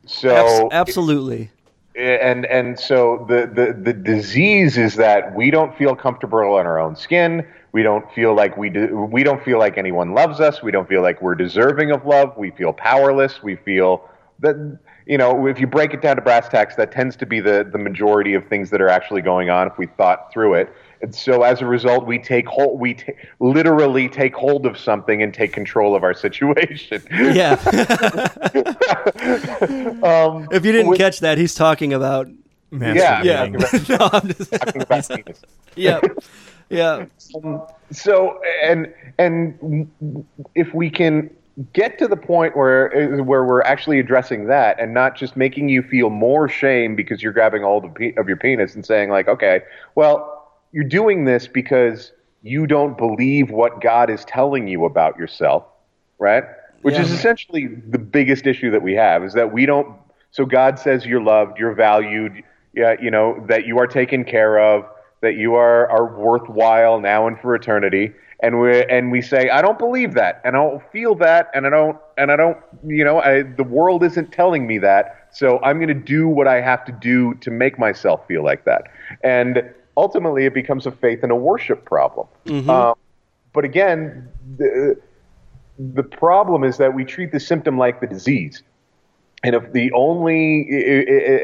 abs- so absolutely and and so the, the the disease is that we don't feel comfortable in our own skin. We don't feel like we do. We don't feel like anyone loves us. We don't feel like we're deserving of love. We feel powerless. We feel that you know if you break it down to brass tacks, that tends to be the the majority of things that are actually going on if we thought through it. And so as a result, we take hold. We ta- literally take hold of something and take control of our situation. yeah um, if you didn't with- catch that he's talking about yeah, yeah Masturbating. no, I'm just, talking about penis. Yeah. Yeah so and and if we can get to the point where where we're actually addressing that and not just making you feel more shame because you're grabbing hold of, pe- of your penis and saying like okay well you're doing this because you don't believe what God is telling you about yourself right? Which is essentially the biggest issue that we have is that we don't so God says you're loved you're valued yeah, you know that you are taken care of that you are are worthwhile now and for eternity and we and we say I don't believe that, and I don't feel that, and I don't and I don't you know I, the world isn't telling me that, so I'm going to do what I have to do to make myself feel like that, and ultimately it becomes a faith and a worship problem. Um, but again, the, the problem is that we treat the symptom like the disease. And if the only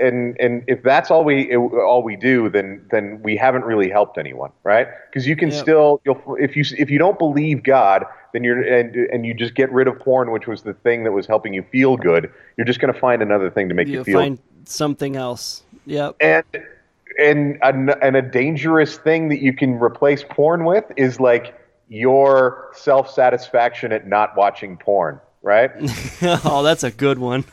and and if that's all we all we do, then then we haven't really helped anyone, right? Because you can Yep. still you'll if you if you don't believe God, then you're and and you just get rid of porn, which was the thing that was helping you feel good. You're just going to find another thing to make you, You feel find something else. Yep. and and a, and a dangerous thing that you can replace porn with is like your self satisfaction at not watching porn, right? oh, that's a good one.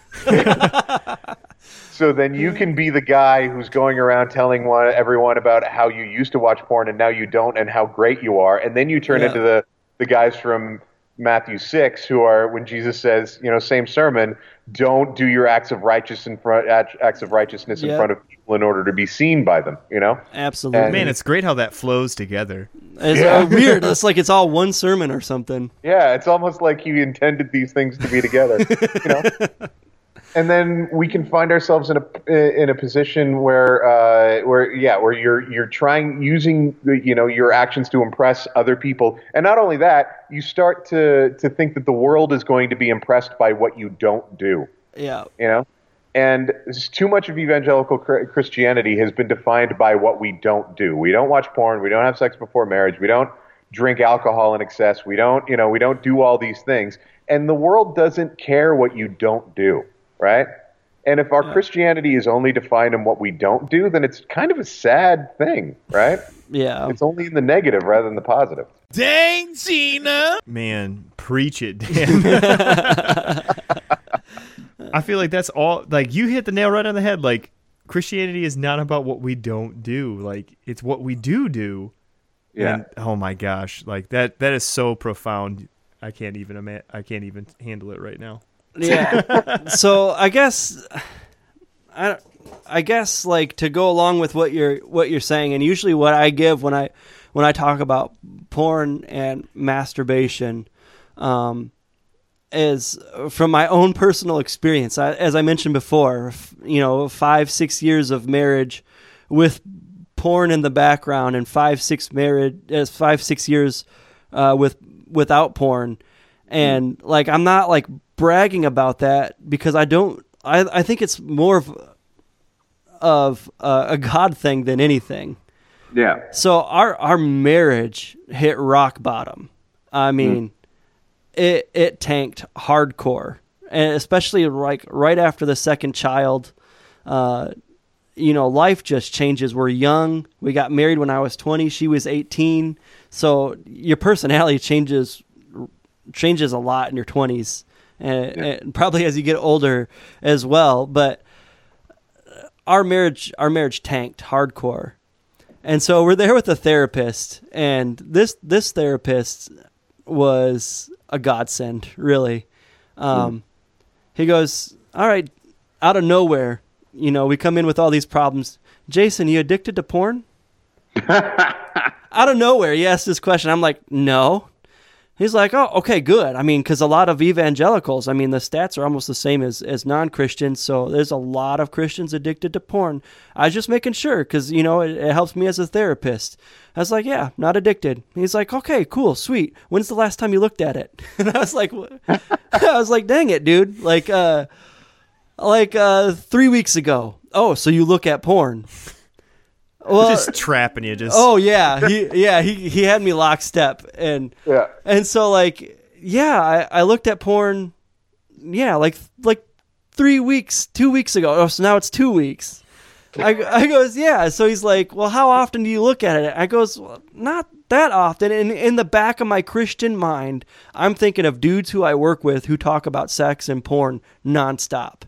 so then you can be the guy who's going around telling one, everyone about how you used to watch porn and now you don't, and how great you are, and then you turn Yeah. into the the guys from Matthew six who are when Jesus says, you know, same sermon, don't do your acts of righteous in front acts of righteousness in Yeah. front of people in order to be seen by them, you know. Absolutely. And- Man, it's great how that flows together. It's Yeah. uh, weird. It's like it's all one sermon or something. Yeah, it's almost like he intended these things to be together, you know. And then we can find ourselves in a in a position where uh, where yeah, where you're you're trying using you know your actions to impress other people, and not only that, you start to to think that the world is going to be impressed by what you don't do Yeah. you know and too much of evangelical christianity has been defined by what we don't do. We don't watch porn. We don't have sex before marriage. We don't drink alcohol in excess. We don't you know we don't do all these things. And the world doesn't care what you don't do right? And if our christianity is only defined in what we don't do then it's kind of a sad thing right? Yeah. it's only in the negative rather than the positive. Dang, Gina. Man, preach it, Dan. I feel like that's all. Like you hit the nail right on the head. Like Christianity is not about what we don't do. Like it's what we do do. yeah And, oh my gosh, like that. That is so profound. I can't even ima- I can't even handle it right now. Yeah. so I guess I I guess like to go along with what you're what you're saying, and usually what I give when I when I talk about porn and masturbation, um, is from my own personal experience. I, as I mentioned before, f- you know, five six years of marriage with porn in the background, and five six marriage as five six years uh, with without porn, and like I'm not like bragging about that because I don't. I I think it's more of of uh, a God thing than anything. yeah So our our marriage hit rock bottom. I mean, it it tanked hardcore, and especially like right after the second child. Uh, you know, life just changes. We're young. We got married when I was twenty. She was eighteen. So your personality changes changes a lot in your twenties, and, and probably as you get older as well. But our marriage our marriage tanked hardcore. And so we're there with a therapist, and this this therapist was a godsend, really. Um, He goes, "All right, out of nowhere, you know, we come in with all these problems. Jason, you addicted to porn?" out of nowhere, he asked this question. I'm like, "No." He's like, "Oh, okay, good. I mean, because a lot of evangelicals, I mean, the stats are almost the same as as non Christians. So there's a lot of Christians addicted to porn. I was just making sure because you know it, it helps me as a therapist. I was like, yeah, not addicted. He's like, okay, cool, sweet. When's the last time you looked at it? And I was like? I was like, dang it, dude. Like, uh, like uh, three weeks ago. Oh, so you look at porn? Well, just trapping you. Just Oh yeah, he yeah he he had me lockstep and Yeah. and so like yeah I, I looked at porn yeah like like three weeks two weeks ago. Oh so now it's two weeks. I I goes yeah. So he's like well how often do you look at it? I goes well, not that often. And in the back of my Christian mind I'm thinking of dudes who I work with who talk about sex and porn nonstop.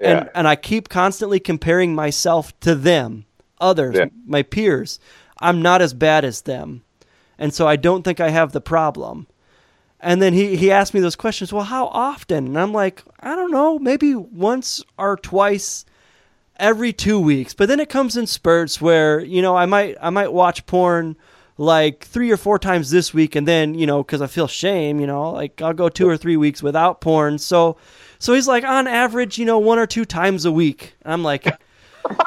Yeah. and and I keep constantly comparing myself to them, others, Yeah. my peers. I'm not as bad as them, and so I don't think I have the problem. And then he he asked me those questions. Well, how often? And I'm like, I don't know, maybe once or twice every two weeks. But then it comes in spurts where you know I might I might watch porn like three or four times this week, and then you know, because I feel shame, you know, like I'll go two or three weeks without porn. So, so he's like on average, you know, one or two times a week. I'm like.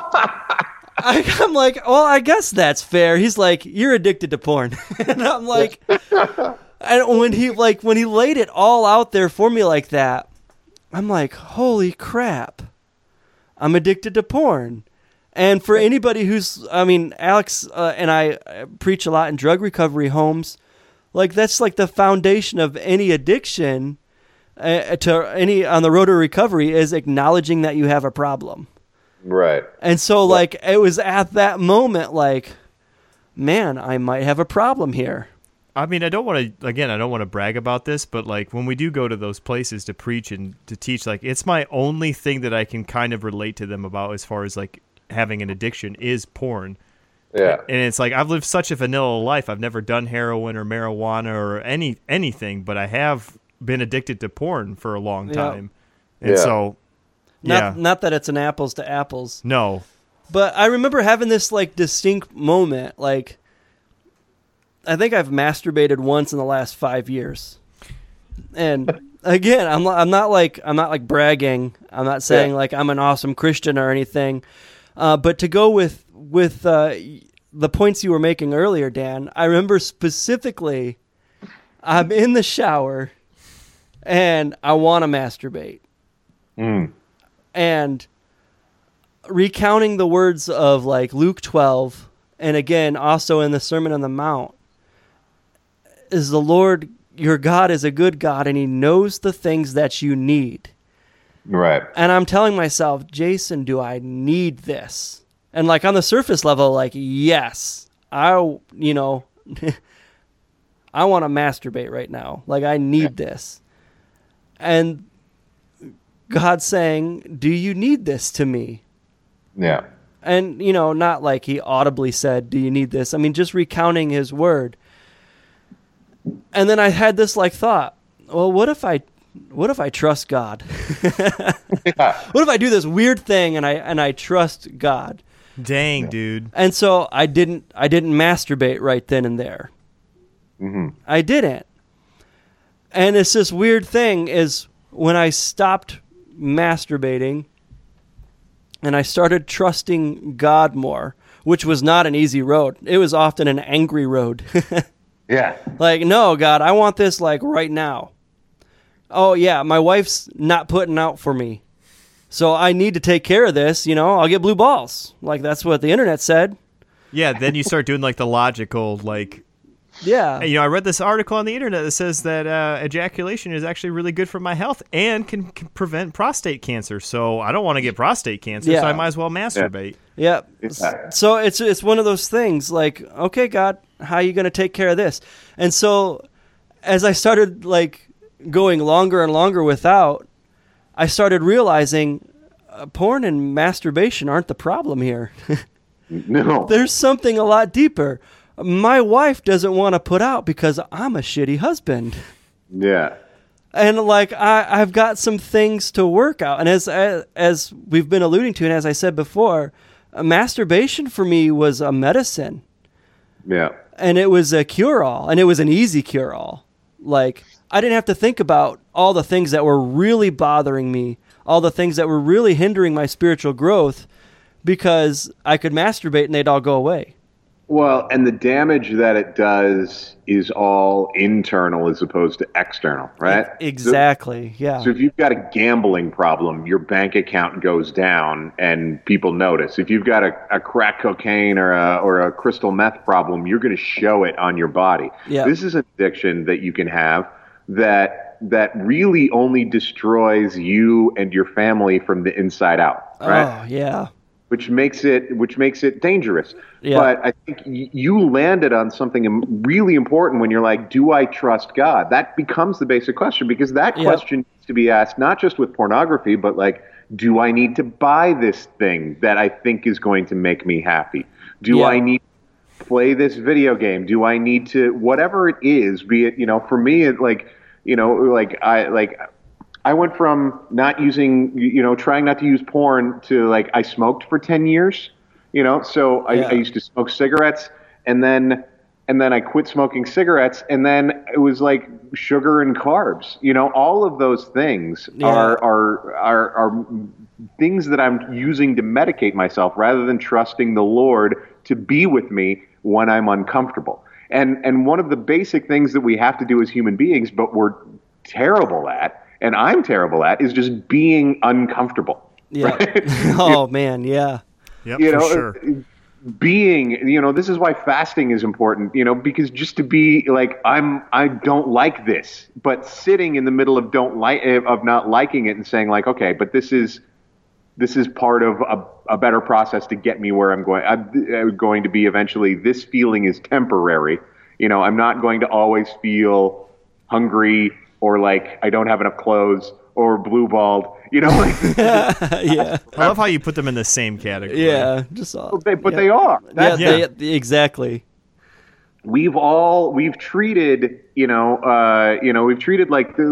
I, I'm like, well, I guess that's fair. He's like, you're addicted to porn, and I'm like, and when he like when he laid it all out there for me like that, I'm like, holy crap, I'm addicted to porn. And for anybody who's, I mean, Alex uh, and I uh, preach a lot in drug recovery homes. Like that's like the foundation of any addiction uh, to any on the road to recovery is acknowledging that you have a problem. Right. And so, like, it was at that moment, like, man, I might have a problem here. I mean, I don't want to. Again, I don't want to brag about this, but like when we do go to those places to preach and to teach, like it's my only thing that I can kind of relate to them about as far as like having an addiction is porn. Yeah. And it's like I've lived such a vanilla life. I've never done heroin or marijuana or any anything, but I have been addicted to porn for a long Yeah. time. And Yeah. so, yeah, Not, not that it's an apples to apples, no, but I remember having this like distinct moment. Like, I think I've masturbated once in the last five years, and again, I'm not, I'm not like I'm not like bragging. I'm not saying Yeah. like I'm an awesome Christian or anything. Uh, but to go with with uh, the points you were making earlier, Dan, I remember specifically. I'm in the shower, and I want to masturbate Mm. And recounting the words of like Luke 12 and again also in the Sermon on the Mount is the Lord your God is a good God and he knows the things that you need. Right. And I'm telling myself, Jason, do I need this? And like on the surface level like yes, I you know I want to masturbate right now. Like I need this. And God saying, "Do you need this to me?" Yeah. And you know, not like he audibly said, "Do you need this?" I mean, just recounting his word. And then I had this like thought, well, what if I what if I trust God? What if I do this weird thing and I and I trust God? dang, dude. And so I didn't I didn't masturbate right then and there. hmm I didn't. And it's this weird thing is when I stopped masturbating and I started trusting God more, which was not an easy road. It was often an angry road. Yeah. like, no, God, I want this like right now. Oh yeah, my wife's not putting out for me. So I need to take care of this, you know, I'll get blue balls. Like that's what the internet said. Yeah, then you start doing like the logical, like Yeah. you know, I read this article on the internet that says that uh, ejaculation is actually really good for my health and can, can prevent prostate cancer. So I don't want to get prostate cancer, Yeah. so I might as well masturbate. Yeah. Yeah. So it's it's one of those things like, okay, God, how are you going to take care of this? And so as I started like going longer and longer without, I started realizing uh, porn and masturbation aren't the problem here. No. There's something a lot deeper. My wife doesn't want to put out because I'm a shitty husband. Yeah. and like I, I've got some things to work out. And as as we've been alluding to, and as I said before, uh, masturbation for me was a medicine, Yeah. and it was a cure all, and it was an easy cure all. Like I didn't have to think about all the things that were really bothering me, all the things that were really hindering my spiritual growth, because I could masturbate and they'd all go away. Well, and the damage that it does is all internal as opposed to external, right? Exactly. Yeah. So if you've got a gambling problem, your bank account goes down and people notice. If you've got a, a crack cocaine or a, or a crystal meth problem, you're going to show it on your body. Yeah. This is an addiction that you can have that that really only destroys you and your family from the inside out, right? Oh yeah. Which makes it which makes it dangerous. Yeah. But I think y- you landed on something really important when you're like, "Do I trust God?" That becomes the basic question because that question needs to be asked not just with pornography, but like, "Do I need to buy this thing that I think is going to make me happy? Do Yeah. I need to play this video game? Do I need to whatever it is? Be it you know, for me, it like you know, like I like I went from not using, you know, trying not to use porn to like I smoked for 10 years, you know, so I, Yeah. I used to smoke cigarettes and then and then I quit smoking cigarettes, and then it was like sugar and carbs. You know, all of those things Yeah. are, are are are things that I'm using to medicate myself rather than trusting the Lord to be with me when I'm uncomfortable. And and one of the basic things that we have to do as human beings, but we're terrible at, and I'm terrible at, is just being uncomfortable. Yeah. Right? oh man, yeah. Yep, you for know, sure. being, you know, this is why fasting is important, you know, because just to be like, I'm, I don't like this, but sitting in the middle of don't like, eh, of not liking it and saying like, okay, but this is, this is part of a, a better process to get me where I'm going. I'm, I'm going to be eventually. This feeling is temporary. You know, I'm not going to always feel hungry or like I don't have enough clothes or blue balled. You know, like, yeah. I love how you put them in the same category. Yeah. Just all, they, but yeah. they are. That's yeah, they, exactly. we've all we've treated you know uh, you know we've treated like the,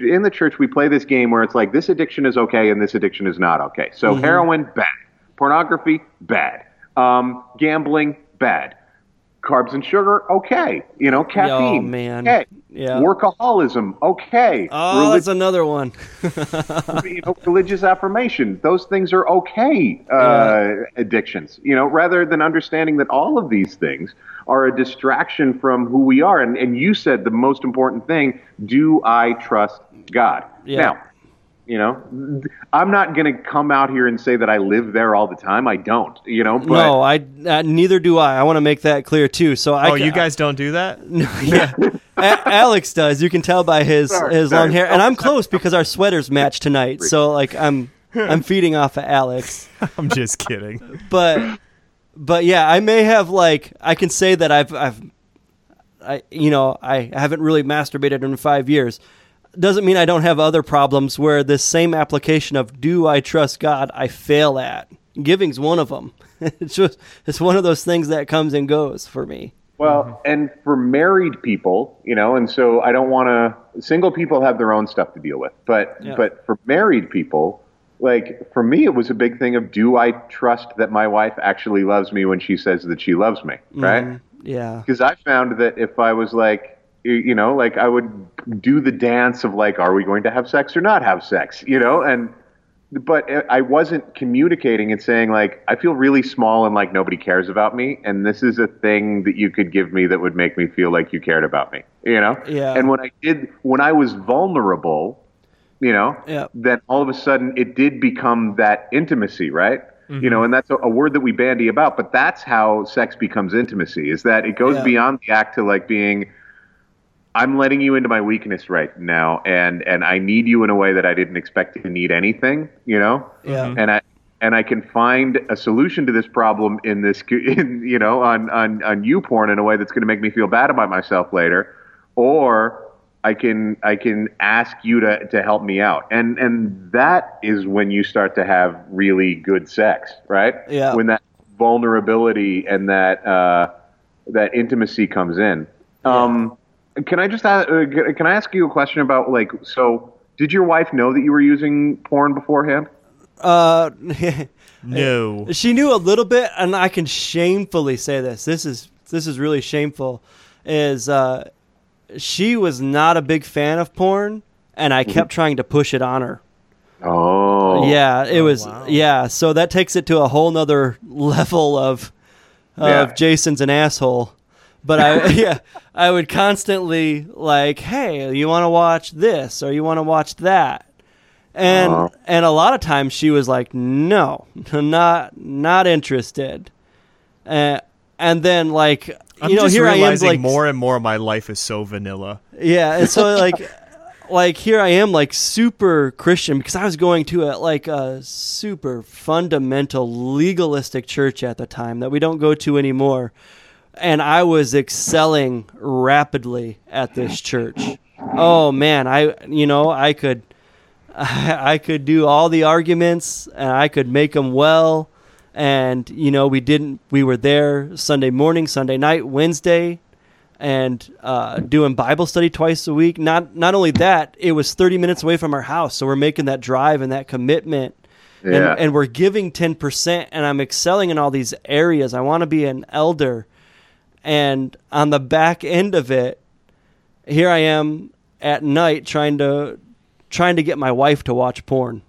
in the church we play this game where it's like this addiction is okay and this addiction is not okay so heroin bad pornography bad um, gambling bad carbs and sugar okay you know caffeine man. okay Yeah. workaholism okay Oh, Relig- that's another one. you know, religious affirmation. Those things are okay uh, addictions. You know, rather than understanding that all of these things are a distraction from who we are. And, and you said the most important thing: Do I trust God? Yeah. Now, you know, I'm not going to come out here and say that I live there all the time. I don't. You know, but no, I uh, neither do I. I want to make that clear too. So I Oh, ca- you guys don't do that? No, yeah. A- Alex does. You can tell by his Sorry, his sorry. long hair, and I'm close because our sweaters match tonight. So like I'm I'm feeding off of Alex, I'm just kidding. but but yeah, I may have like I can say that I've I've I you know I haven't really masturbated in five years. Doesn't mean I don't have other problems where this same application of do I trust God I fail at. Giving's one of them. It's just it's one of those things that comes and goes for me. Well, and for married people, you know, and so I don't want to. Single people have their own stuff to deal with, but Yeah. but for married people, like for me, it was a big thing of do I trust that my wife actually loves me when she says that she loves me, mm-hmm. right? Yeah. Because I found that if I was like, you- know, like I would do the dance of like, are we going to have sex or not have sex, you know, and but I wasn't communicating and saying like I feel really small and like nobody cares about me, and this is a thing that you could give me that would make me feel like you cared about me, you know. Yeah. And when I did, when I was vulnerable, you know, Yeah. then all of a sudden it did become that intimacy, right? You mm-hmm. know, and that's a, a word that we bandy about, but that's how sex becomes intimacy. Is that it goes Yeah. beyond the act to like being I'm letting you into my weakness right now, and and I need you in a way that I didn't expect to need anything, you know. Yeah. And I and I can find a solution to this problem in this, in, you know, on on on you porn in a way that's going to make me feel bad about myself later, or I can I can ask you to to help me out, and and that is when you start to have really good sex, right? Yeah. When that vulnerability and that uh, that intimacy comes in. Um, can I just ask, uh, can I ask you a question about like so? Did your wife know that you were using porn beforehand? Uh, No. she knew a little bit, and I can shamefully say this. This is this is really shameful. Is uh, she was not a big fan of porn, and I kept trying to push it on her. Oh, Yeah, it was. wow. Yeah, so that takes it to a whole nother level of of Yeah. Jason's an asshole. But I yeah, I would constantly like, hey, you want to watch this or you want to watch that, and Uh-huh. and a lot of times she was like, no, not not interested, uh, and then like I'm you know just here I am like more and more of my life is so vanilla. yeah, and so like like here I am like super Christian because I was going to a like a super fundamental legalistic church at the time that we don't go to anymore. And I was excelling rapidly at this church. Oh man, I you know, I could I, could do all the arguments and I could make them well and you know, we didn't we were there Sunday morning, Sunday night, Wednesday, and uh, doing Bible study twice a week. Not not only that, it was 30 minutes away from our house, so we're making that drive and that commitment. Yeah. And, and we're giving 10% and I'm excelling in all these areas. I want to be an elder. And on the back end of it, here I am at night trying to trying to get my wife to watch porn.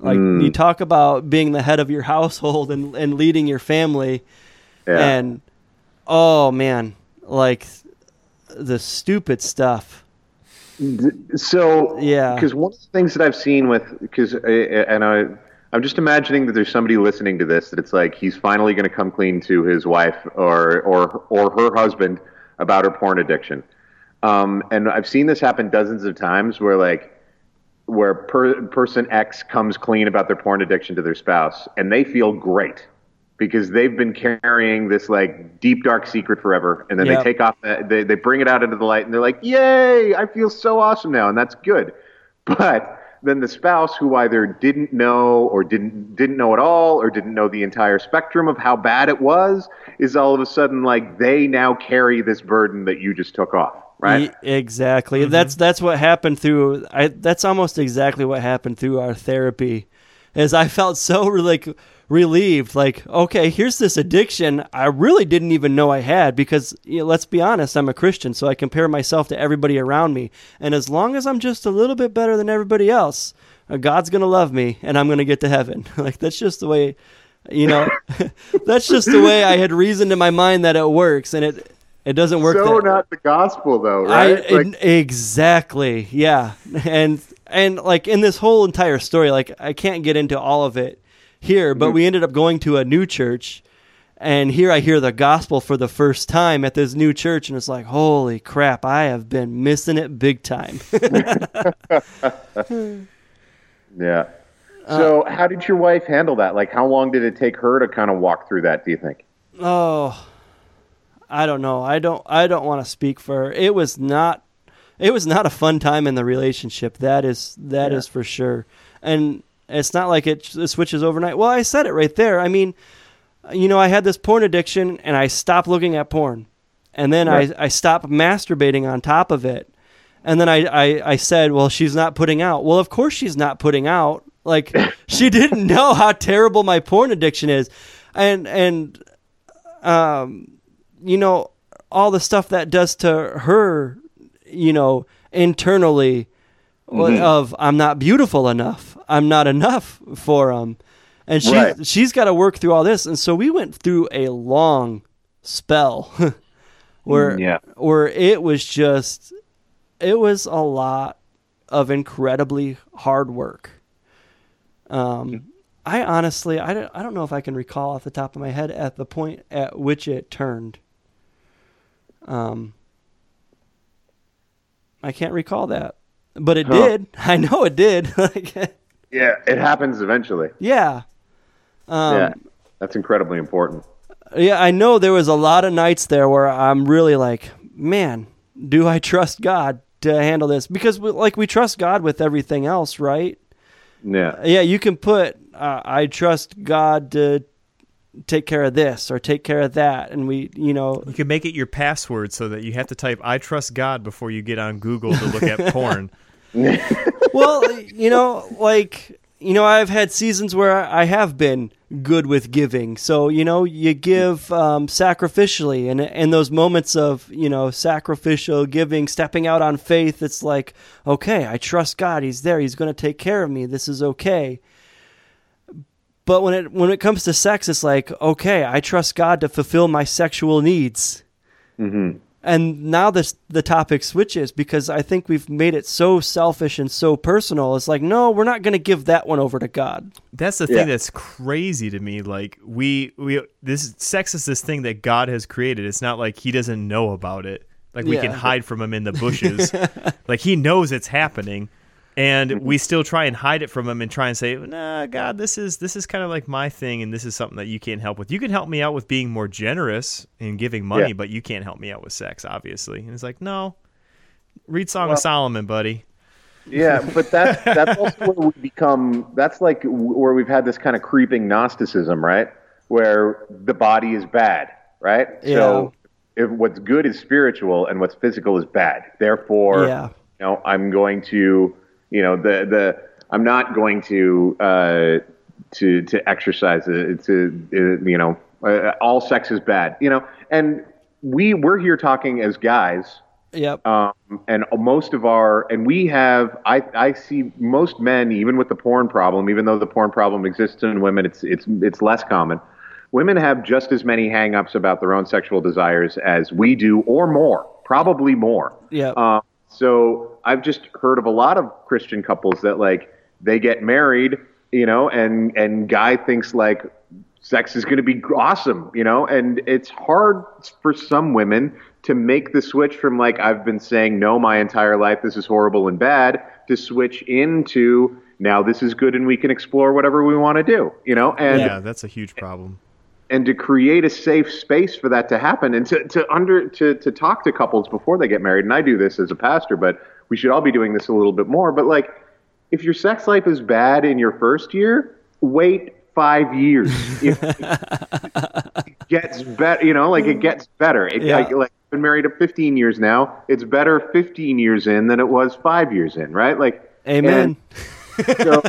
Like hmm. you talk about being the head of your household and, and leading your family, Yeah. and oh man, like the stupid stuff. So Yeah. because one of the things that I've seen with because eh, eh, and I I'm just imagining that there's somebody listening to this that it's like he's finally going to come clean to his wife or or or her husband about her porn addiction. Um, and I've seen this happen dozens of times where like where per, person X comes clean about their porn addiction to their spouse and they feel great because they've been carrying this like deep dark secret forever and then Yep. they take off that they, they bring it out into the light and they're like yay i feel so awesome now and that's good but then the spouse who either didn't know or didn't didn't know at all or didn't know the entire spectrum of how bad it was is all of a sudden like they now carry this burden that you just took off right Ye- exactly. Mm-hmm. That's that's what happened through. I that's almost exactly what happened through our therapy. Is I felt so like relieved. Like, okay, here's this addiction I really didn't even know I had because you know, let's be honest, I'm a Christian, so I compare myself to everybody around me, and as long as I'm just a little bit better than everybody else, uh, God's gonna love me, and I'm gonna get to heaven. like that's just the way. You know, that's just the way I had reasoned in my mind that it works, and it it doesn't work. so that, not the gospel though I right Like- e- exactly yeah, and and like in this whole entire story, like I can't get into all of it here, but we ended up going to a new church, and here I hear the gospel for the first time at this new church, and it's like holy crap, I have been missing it big time. Yeah. Uh, So, how did your wife handle that? Like, how long did it take her to kind of walk through that? Do you think? oh, I don't know. I don't. I don't want to speak for her. It was not. It was not a fun time in the relationship. That is. That is Yeah. for sure. And it's not like it, it switches overnight. Well, I said it right there. I mean, you know, I had this porn addiction, and I stopped looking at porn, and then Right. I I stopped masturbating on top of it, and then I, I I said, well, she's not putting out. Well, of course she's not putting out. Like she didn't know how terrible my porn addiction is, and and um, you know, all the stuff that does to her, you know, internally of I'm not beautiful enough. I'm not enough for him. And she Right. she's got to work through all this. And so we went through a long spell where Mm, yeah. where it was just it was a lot of incredibly hard work. Um I honestly, I don't, I don't know if I can recall off the top of my head at the point at which it turned. Um, I can't recall that, but it Huh. did. I know it did. like, Yeah, it happens eventually. yeah, um, yeah, that's incredibly important. yeah. I know there was a lot of nights there where I'm really like, man, do I trust God to handle this? Because we, like we trust God with everything else, right? Yeah, yeah, you can put uh, I trust God to take care of this or take care of that, and we, you know, You can make it your password so that you have to type "I trust God" before you get on Google to look at porn. well, you know, like you know, I've had seasons where I have been good with giving. So you know, you give um, sacrificially, and in those moments of you know sacrificial giving, stepping out on faith, it's like, okay, I trust God. He's there. He's going to take care of me. This is okay. But when it when it comes to sex, it's like, okay, I trust God to fulfill my sexual needs. And now this the topic switches because I think we've made it so selfish and so personal. It's like, no, we're not going to give that one over to God. That's the Yeah. thing that's crazy to me. Like we we this sex is this thing that God has created. It's not like He doesn't know about it. Like we can hide from Him in the bushes. like He knows it's happening, and mm-hmm. we still try and hide it from Him and try and say, "Nah, God, this is this is kind of like my thing, and this is something that you can't help with. You can help me out with being more generous and giving money, Yeah. but you can't help me out with sex, obviously." And it's like, no. Read Song Well- of Solomon, buddy. yeah, but that's that's also where we become. That's like where we've had this kind of creeping Gnosticism, right? Where the body is bad, right? So if what's good is spiritual and what's physical is bad. Therefore, Yeah. you know, I'm going to, you know, the the I'm not going to uh, to to exercise it to uh, you know uh, all sex is bad, you know, and we we're here talking as guys, Yep. um, and most of our and we have I I see most men even with the porn problem, even though the porn problem exists in women, it's it's it's less common. Women have just as many hang-ups about their own sexual desires as we do, or more, probably more. Yep. Um, so I've just heard of a lot of Christian couples that like they get married, you know, and and guy thinks like sex is going to be awesome, you know, and it's hard for some women to make the switch from like I've been saying no my entire life, this is horrible and bad, to switch into now this is good and we can explore whatever we want to do, you know, and yeah, that's a huge problem. and to create a safe space for that to happen and to, to under to, to talk to couples before they get married and i do this as a pastor but we should all be doing this a little bit more but like if your sex life is bad in your first year wait five years if it gets better you know like it gets better it, Yeah. like, like i've been married to 15 years now it's better 15 years in than it was five years in right like Amen. so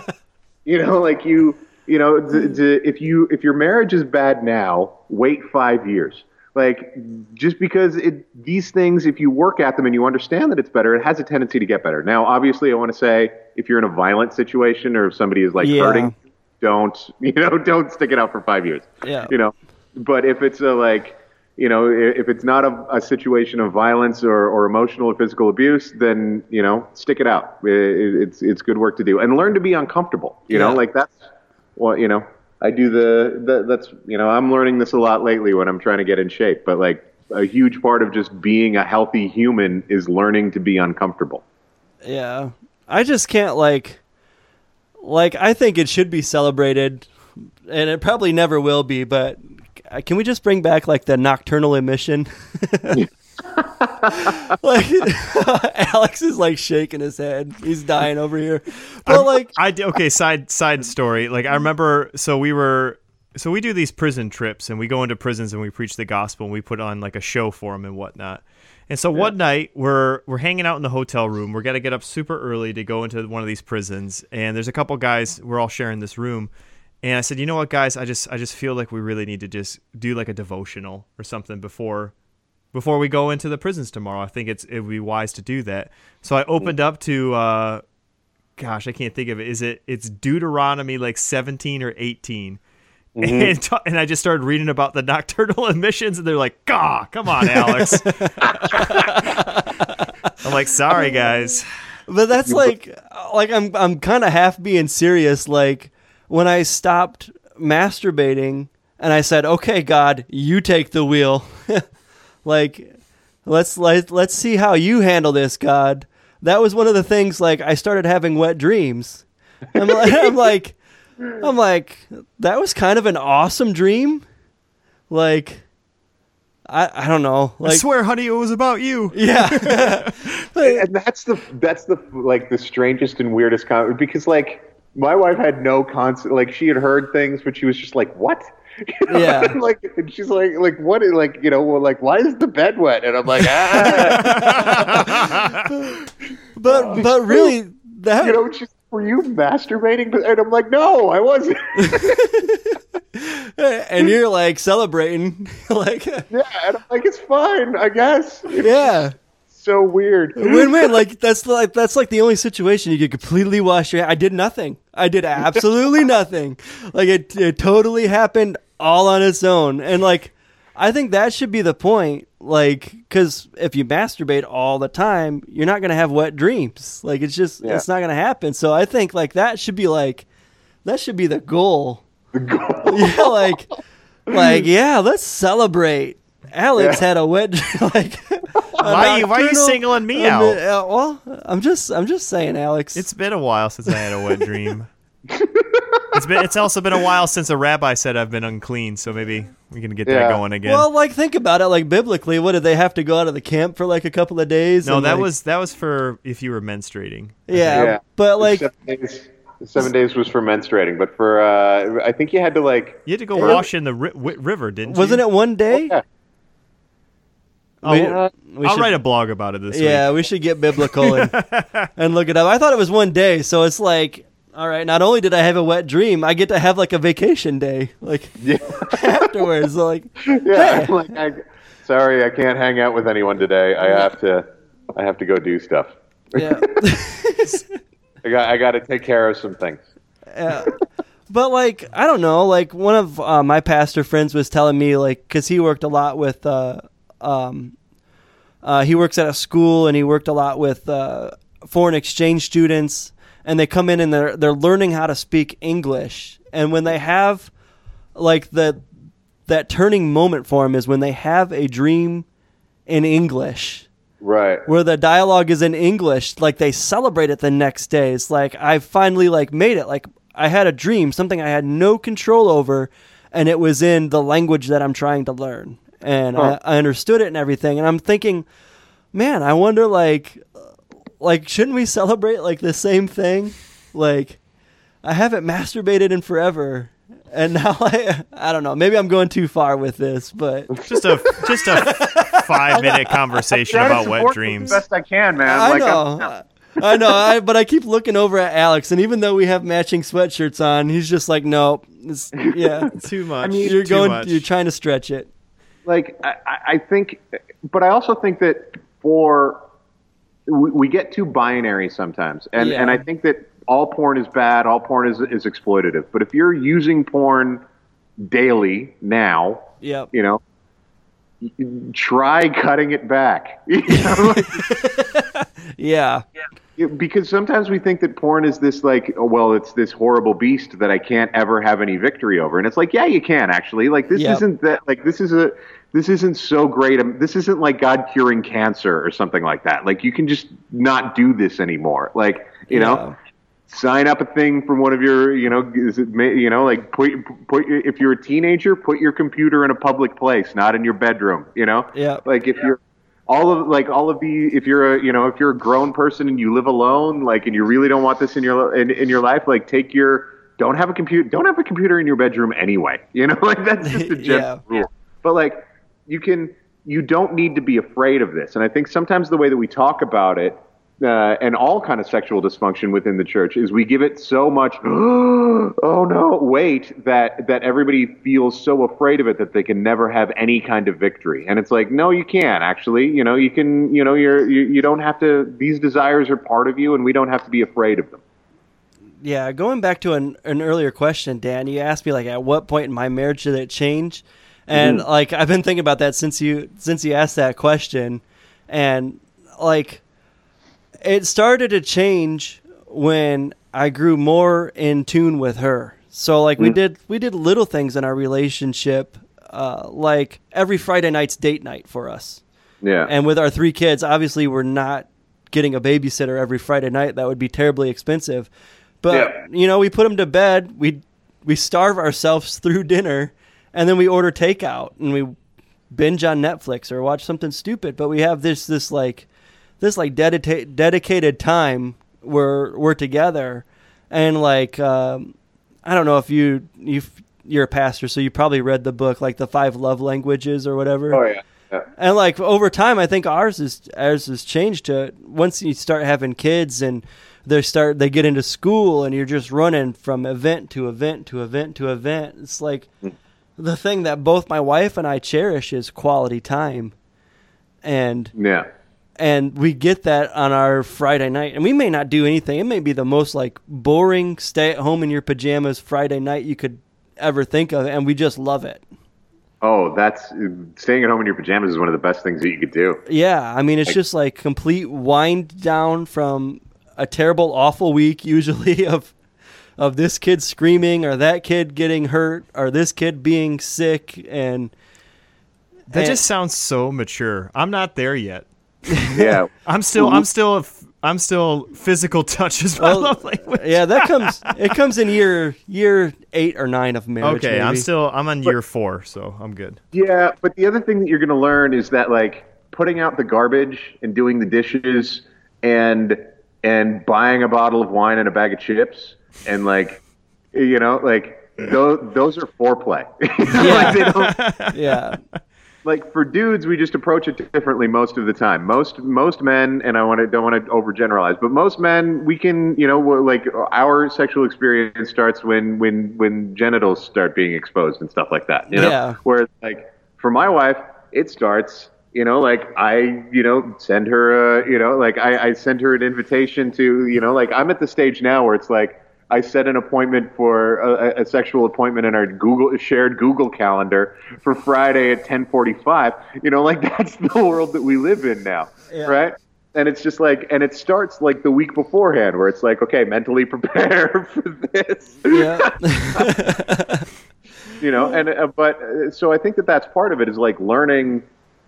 you know like you you know d- d- if you if your marriage is bad now wait five years like just because it these things if you work at them and you understand that it's better it has a tendency to get better. Now obviously i want to say if you're in a violent situation or if somebody is like Yeah. hurting don't you know don't stick it out for five years. Yeah. you know but if it's a like you know if it's not a, a situation of violence or, or emotional or physical abuse then you know stick it out. I- I- it's it's good work to do. And learn to be uncomfortable you know like that's what you know i do the, the that's you know i'm learning this a lot lately when i'm trying to get in shape but like a huge part of just being a healthy human is learning to be uncomfortable Yeah. I just can't like like I think it should be celebrated and it probably never will be, but uh, can we just bring back like the nocturnal emission? like Alex is like shaking his head. He's dying over here. But like I okay. Side side story. Like I remember, so we were, so we do these prison trips, and we go into prisons and we preach the gospel, and we put on like a show for them and whatnot. And so one night we're we're hanging out in the hotel room. We're gonna get up super early to go into one of these prisons, and there's a couple guys. We're all sharing this room, and I said, you know what, guys, I just I just feel like we really need to just do like a devotional or something before before we go into the prisons tomorrow. I think it's it would be wise to do that. So I opened up to uh gosh, I can't think of it. Is it it's Deuteronomy like 17 or 18. And, t- and I just started reading about the nocturnal emissions, and they're like, "Gah, come on, Alex." I'm like, "Sorry, guys." But that's like like I'm I'm kind of half being serious like when I stopped masturbating and I said, "Okay, God, you take the wheel." Like let's let, let's see how you handle this, God. That was one of the things like I started having wet dreams. I'm like I'm like I'm like that was kind of an awesome dream. Like I I don't know. I Like swear, honey, it was about you. yeah. and that's the that's the like the strangest and weirdest comment because like my wife had no concept like she had heard things but she was just like what You know? Yeah. like and she's like like what like you know well, like why is the bed wet? And i'm like ah. But but really that you know she's were you masturbating? And i'm like no i wasn't. And you're like celebrating like yeah and i'm like it's fine i guess. Yeah. So weird. Win-win like that's like that's like the only situation you could completely wash your i did nothing. I did absolutely nothing. Like it, it totally happened all on its own and like i think that should be the point like because if you masturbate all the time you're not gonna have wet dreams like it's just Yeah. it's not gonna happen so i think like that should be like that should be the goal The goal. yeah, like, like, yeah, let's celebrate. Alex Yeah. had a wet, dream. like. a Why you- why you singling me um, out? uh, well, I'm just, I'm just saying, Alex. It's been a while since I had a wet dream. It's been. It's also been a while since a rabbi said I've been unclean. So maybe we can get Yeah. that going again. well, like, think about it. Like biblically, what did they have to go out of the camp for like a couple of days? no, and, that like- was that was for if you were menstruating. yeah, Yeah. but like, seven days, seven days was for menstruating but for uh i think you had to like You had to go wash in the ri- river, didn't you? wasn't it one day? yeah. I'll, We- Uh, we I'll should- write a blog about it this Yeah, week. Yeah, we should get biblical and, and look it up. I thought it was one day, so it's like, all right. Not only did I have a wet dream, I get to have like a vacation day, like yeah afterwards. Like, yeah Hey. like I, sorry, I can't hang out with anyone today. I have to, I have to go do stuff. Yeah. I got, I got to take care of some things. yeah. But like I don't know, like one of uh, my pastor friends was telling me like because he worked a lot with, uh, um, uh, he works at a school and he worked a lot with uh, foreign exchange students, and they come in and they're they're learning how to speak English, and when they have like the that turning moment for them is when they have a dream in English Right. where the dialogue is in English, like they celebrate it the next day. It's like I finally like made it. Like I had a dream, something I had no control over, and it was in the language that I'm trying to learn, and Huh. I, I understood it and everything. And I'm thinking, man, I wonder like, like shouldn't we celebrate like the same thing? Like I haven't masturbated in forever. And now I, I don't know. Maybe I'm going too far with this, but Just a just a five minute conversation about wet dreams. Best I can, man. I Like, know. I'm- know, I, but I keep looking over at Alex, and even though we have matching sweatshirts on, he's just like, "Nope, it's, yeah, Too much. I mean, you're too going, much. you're trying to stretch it." like I, I- I think, but I also think that for we, we get too binary sometimes, and Yeah. and I think that all porn is bad, all porn is is exploitative. But if you're using porn daily now, Yep. you know, try cutting it back. You know? Yeah. because sometimes we think that porn is this like oh, well it's this horrible beast that i can't ever have any victory over and it's like yeah you can actually like this Yep. isn't that like this is a this isn't so great um, this isn't like god curing cancer or something like that like you can just not do this anymore like you Yeah. know sign up a thing from one of your you know is it you know like put put if you're a teenager put your computer in a public place not in your bedroom you know yeah. like if you're all of like all of the if you're a you know if you're a grown person and you live alone like and you really don't want this in your in, in your life like take your don't have a computer don't have a computer in your bedroom anyway you know like that's just a general Yeah. rule but like you can you don't need to be afraid of this and i think sometimes the way that we talk about it uh, and all kind of sexual dysfunction within the church is we give it so much oh no weight that that everybody feels so afraid of it that they can never have any kind of victory and it's like no you can't actually you know you can you know you're you, you don't have to these desires are part of you and we don't have to be afraid of them Yeah. Going back to an, an earlier question, Dan, you asked me like, at what point in my marriage did it change? And like, I've been thinking about that since you since you asked that question, and like, it started to change when I grew more in tune with her. So like we did we did little things in our relationship, uh, like every Friday night's date night for us. yeah And with our three kids, obviously we're not getting a babysitter every Friday night. That would be terribly expensive. But Yeah. you know, we put them to bed. We we starve ourselves through dinner, and then we order takeout and we binge on Netflix or watch something stupid. But we have this this like this like dedicated dedicated time where we're together, and like um, I don't know if you you you're a pastor, so you probably read the book like the five love languages or whatever. oh yeah, yeah. And like over time, I think ours is ours has changed to once you start having kids and they start they get into school and you're just running from event to event to event to event. It's like the thing that both my wife and I cherish is quality time, and yeah. and we get that on our Friday night. And we may not do anything. It may be the most like boring stay at home in your pajamas Friday night you could ever think of, and we just love it. Oh, that's staying at home in your pajamas is one of the best things that you could do. Yeah, I mean it's just like complete wind down from a terrible, awful week usually of of this kid screaming or that kid getting hurt or this kid being sick and That and- just sounds so mature. I'm not there yet. Yeah. I'm still I'm still I'm still physical touch is my Well, love language. yeah that comes it comes in year year eight or nine of marriage. Okay, I'm still I'm on year four, so I'm good. Yeah, but the other thing that you're going to learn is that like putting out the garbage and doing the dishes and and buying a bottle of wine and a bag of chips and like you know like those those are foreplay. like they don't yeah like for dudes we just approach it differently most of the time most most men and i want to don't want to overgeneralize but most men we can you know like our sexual experience starts when when when genitals start being exposed and stuff like that you know Yeah. where like for my wife it starts. You know, like I, you know, send her, a, you know, like I, I send her an invitation to, you know, like I'm at the stage now where it's like I set an appointment for a, a sexual appointment in our Google shared Google calendar for Friday at 10:45. You know, like that's the world that we live in now, Yeah. right? And it's just like, and it starts like the week beforehand, where it's like, okay, mentally prepare for this Yeah. you know and uh, but uh, so i think that that's part of it is like learning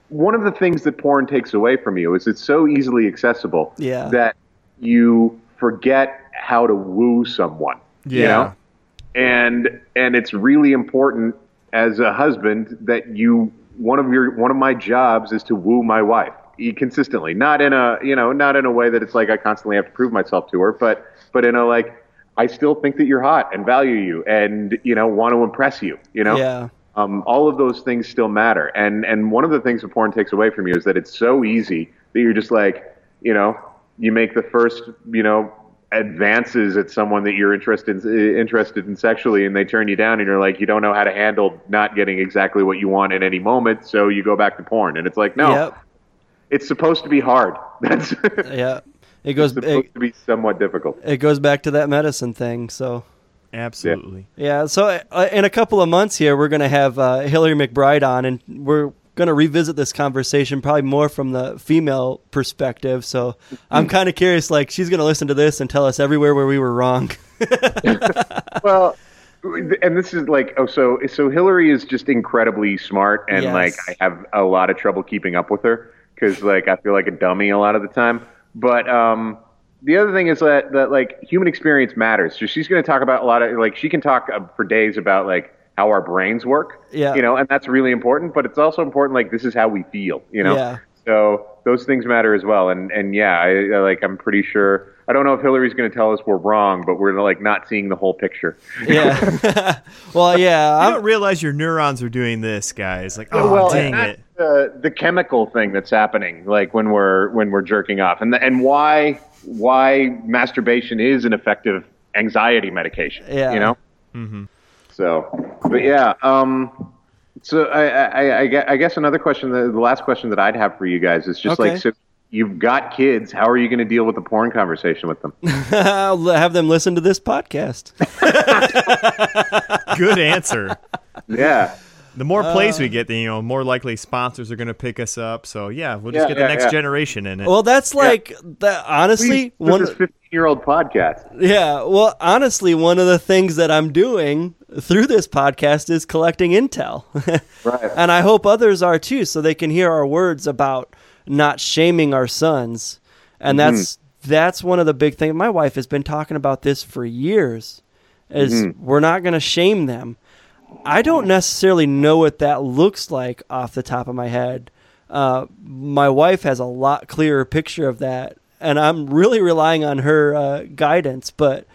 one of the things that porn takes away from you is it's so easily accessible Yeah. that you forget how to woo someone you Yeah. know and and it's really important as a husband that you one of your one of my jobs is to woo my wife consistently not in a you know not in a way that it's like i constantly have to prove myself to her but but in a like i still think that you're hot and value you and you know want to impress you you know yeah. um, all of those things still matter. And and one of the things that porn takes away from you is that it's so easy that you're just like, you know, you make the first, you know, advances at someone that you're interested in, interested in sexually, and they turn you down, and you're like, you don't know how to handle not getting exactly what you want at any moment, so you go back to porn. And it's like, no, Yep. it's supposed to be hard. That's Yeah. It goes supposed it, to be somewhat difficult. it goes back to that medicine thing. So Absolutely. yeah. So uh, in a couple of months here, we're gonna have uh, Hillary McBride on, and we're gonna revisit this conversation probably more from the female perspective. So I'm kind of curious. Like she's gonna listen to this and tell us everywhere where we were wrong. well and this is like oh so so hillary is just incredibly smart and Yes. like i have a lot of trouble keeping up with her because like i feel like a dummy a lot of the time but um the other thing is that that like human experience matters so she's going to talk about a lot of like she can talk uh, for days about like how our brains work Yeah. you know and that's really important but it's also important like this is how we feel you know Yeah. so those things matter as well and and yeah i, I like i'm pretty sure i don't know if hillary's going to tell us we're wrong but we're like not seeing the whole picture yeah. well, yeah. I don't realize your neurons are doing this, guys. Like, oh, well, dang it. The, the chemical thing that's happening, like when we're when we're jerking off, and the, and why why masturbation is an effective anxiety medication. Yeah. you know. Mm-hmm. So, but yeah. Um, so I, I, I, guess another question, the, the last question that I'd have for you guys is just Okay. like, so you've got kids. How are you going to deal with the porn conversation with them? I'll have them listen to this podcast. Good answer. yeah. The more plays Uh, we get, the you know more likely sponsors are going to pick us up. So yeah, we'll just Yeah, get the yeah, next yeah. generation in it. Well, that's like that. Honestly, Please, one. This is 15 year old podcast. Yeah, well, honestly, one of the things that I'm doing through this podcast is collecting intel. Right. and I hope others are too, so they can hear our words about not shaming our sons. And that's that's one of the big things. My wife has been talking about this for years. Is we're not going to shame them. I don't necessarily know what that looks like off the top of my head. Uh, my wife has a lot clearer picture of that, and I'm really relying on her uh, guidance. But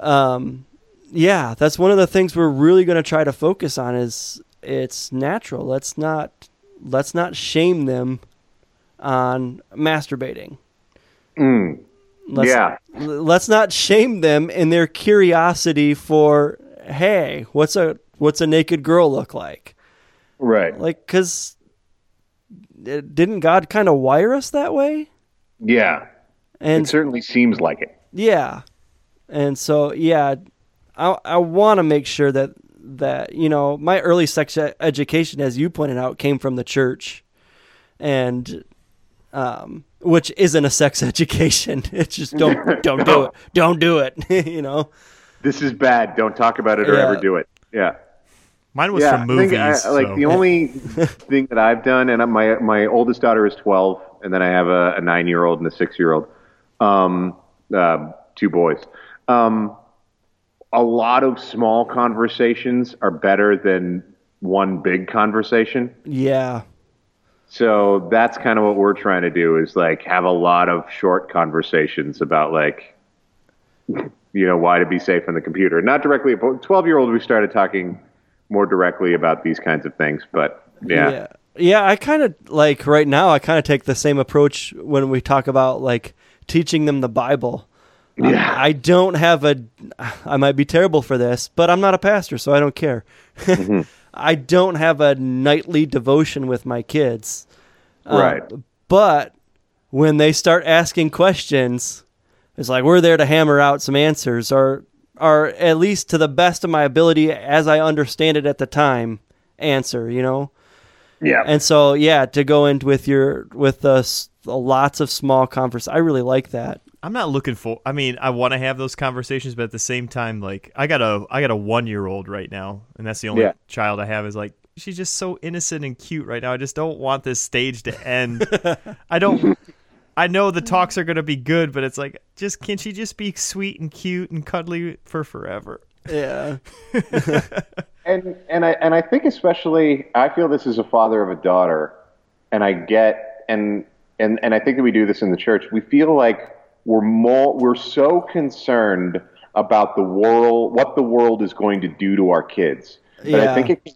um, yeah, that's one of the things we're really going to try to focus on. Is it's natural. Let's not let's not shame them on masturbating. Mm. Let's, Yeah. Let's not shame them in their curiosity for, hey, what's a what's a naked girl look like? Right. Like, cause uh, didn't God kind of wire us that way? Yeah. And it certainly seems like it. yeah, and so yeah, I I want to make sure that that you know my early sex education, as you pointed out, came from the church, and um, which isn't a sex education. It's just don't don't do it, don't do it. you know. This is bad. Don't talk about it or Yeah. ever do it. Yeah. Mine was yeah, from I think movies. I- like so- the only thing that I've done, and my my oldest daughter is twelve, and then I have a, a nine year old and a six year old, um, uh, two boys. Um, a lot of small conversations are better than one big conversation. Yeah. So that's kind of what we're trying to do is like have a lot of short conversations about like, you know, why to be safe on the computer. Not directly, but 12 year old, we started talking more directly about these kinds of things, but yeah. Yeah. Yeah, I kind of like right now I kind of take the same approach when we talk about like teaching them the Bible. Yeah. I don't have a. I might be terrible for this, but I'm not a pastor, so I don't care. Mm-hmm. I don't have a nightly devotion with my kids. Uh, Right. But when they start asking questions, it's like we're there to hammer out some answers, or, or at least to the best of my ability, as I understand it at the time, answer. You know. Yeah. And so, yeah, to go in with your with us s- lots of small converse, I really like that. I'm not looking for. I mean, I want to have those conversations, but at the same time, like I got a I got a one year old right now, and that's the only Yeah. child I have. Is like she's just so innocent and cute right now. I just don't want this stage to end. I don't. I know the talks are gonna be good, but it's like, just can she just be sweet and cute and cuddly for forever? Yeah. and and I and I think especially I feel this as a father of a daughter, and I get and and and I think that we do this in the church. We feel like we're more we're so concerned about the world, what the world is going to do to our kids. But Yeah. I think it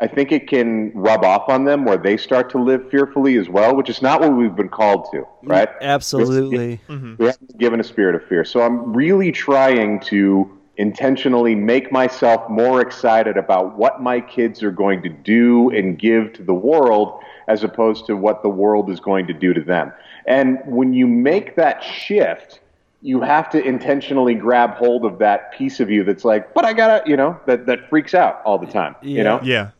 I think it can rub off on them where they start to live fearfully as well, which is not what we've been called to, right? Absolutely. We haven't been given a spirit of fear. So I'm really trying to intentionally make myself more excited about what my kids are going to do and give to the world as opposed to what the world is going to do to them. And when you make that shift, you have to intentionally grab hold of that piece of you that's like, but I gotta, you know, that, that freaks out all the time, Yeah. you know? Yeah,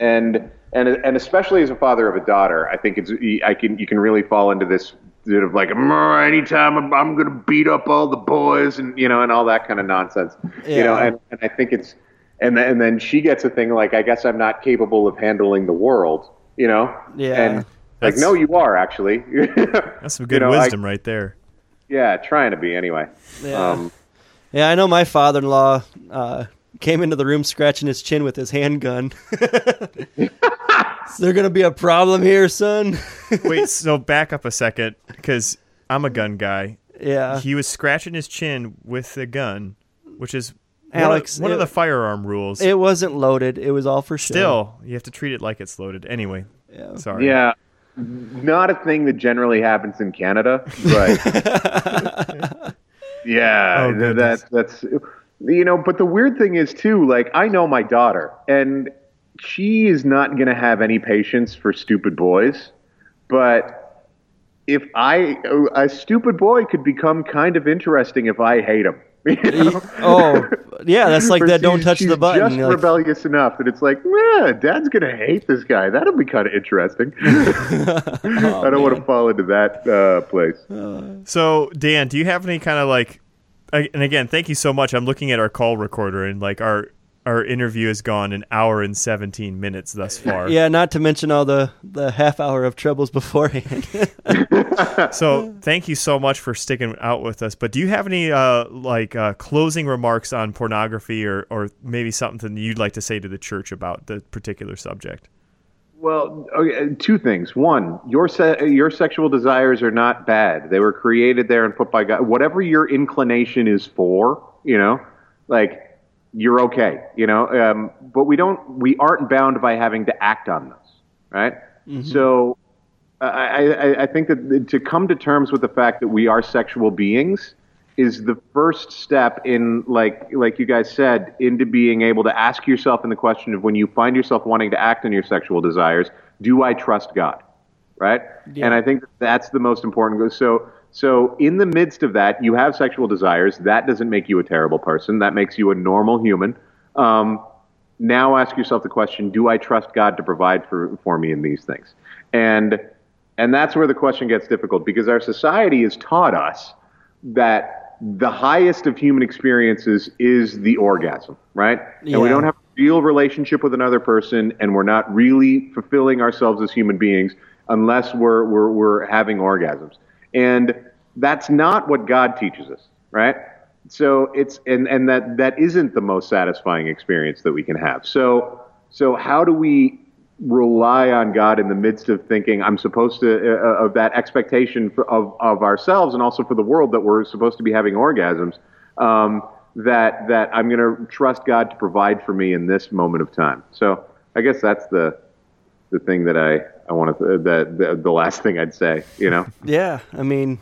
and and and especially as a father of a daughter, I think it's I can you can really fall into this sort of like "Mm, anytime I'm, I'm going to beat up all the boys and you know and all that kind of nonsense, you know. And, and I think it's and then, and then she gets a thing like I guess I'm not capable of handling the world, you know. Yeah. And like no, you are actually. that's some good You know, I- wisdom right there. yeah, trying to be anyway. Yeah. Um, Yeah, I know my father in law uh, came into the room scratching his chin with his handgun. Is there going to be a problem here, son? Wait, so back up a second because I'm a gun guy. yeah. He was scratching his chin with a gun, which is Alex, one, of, one of the firearm rules. It wasn't loaded. It was all for show. Still, you have to treat it like it's loaded. Anyway, Yeah. sorry. yeah, not a thing that generally happens in Canada, but yeah, Oh, th- goodness. that's that's you know. But the weird thing is too, like I know my daughter, and she is not going to have any patience for stupid boys, but if I a stupid boy could become kind of interesting if I hate him. You know? Oh, yeah, that's like that. Don't touch the button. Just like, rebellious enough that it's like, yeah, Dad's gonna hate this guy. That'll be kind of interesting. I don't want to fall into that uh, place. So, Dan, do you have any kind of like, and again, thank you so much. I'm looking at our call recorder, and like our our interview has gone an hour and 17 minutes thus far. yeah, not to mention all the, the half hour of troubles beforehand. So, thank you so much for sticking out with us. But do you have any uh, like uh, closing remarks on pornography, or or maybe something you'd like to say to the church about the particular subject? Well, okay, two things. One, your se- your sexual desires are not bad. They were created there and put by God. Whatever your inclination is for, you know, like you're okay, you know. Um, but we don't, we aren't bound by having to act on this, right? So, I, I, I think that to come to terms with the fact that we are sexual beings is the first step in like like you guys said into being able to ask yourself in the question of when you find yourself wanting to act on your sexual desires do i trust god right and i think that that's the most important so so in the midst of that you have sexual desires that doesn't make you a terrible person that makes you a normal human um, now ask yourself the question do i trust god to provide for, for me in these things and and that's where the question gets difficult because our society has taught us that the highest of human experiences is the orgasm, right? Yeah. And we don't have a real relationship with another person, and we're not really fulfilling ourselves as human beings unless we're, we're, we're having orgasms. And that's not what God teaches us, right? So it's and, and that that isn't the most satisfying experience that we can have. So so how do we rely on God in the midst of thinking I'm supposed to uh, of that expectation for, of of ourselves and also for the world that we're supposed to be having orgasms um, that that I'm going to trust God to provide for me in this moment of time. So I guess that's the the thing that I I want to the, the the last thing I'd say. You know. yeah, I mean,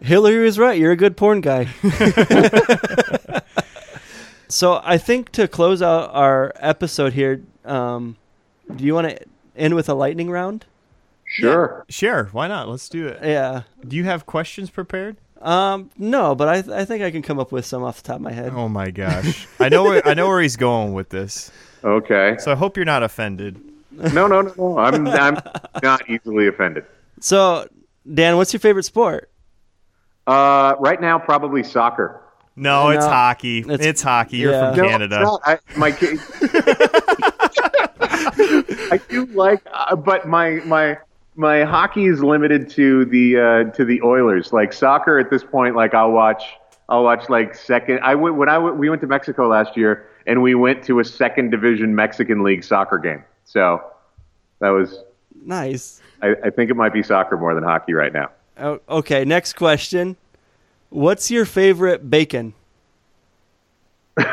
Hillary was right. You're a good porn guy. so I think to close out our episode here, um, do you want to end with a lightning round? Sure. Sure, why not? Let's do it. Yeah. Do you have questions prepared? Um, no, but I I think I can come up with some off the top of my head. Oh my gosh. I know where I know where he's going with this. Okay. So I hope you're not offended. No, no, no. no. I'm I'm not easily offended. So, Dan, what's your favorite sport? Uh, right now, probably soccer. No, it's hockey. It's, it's- hockey. You're yeah. from No, Canada. I, my kid. I do like, uh, but my my my hockey is limited to the uh, to the Oilers. Like soccer, at this point, like I'll watch. I'll watch like second. I went when I went, we went to Mexico last year, and we went to a second division Mexican league soccer game. So that was. Nice. I, I think it might be soccer more than hockey right now. Oh, okay, next question. What's your favorite bacon?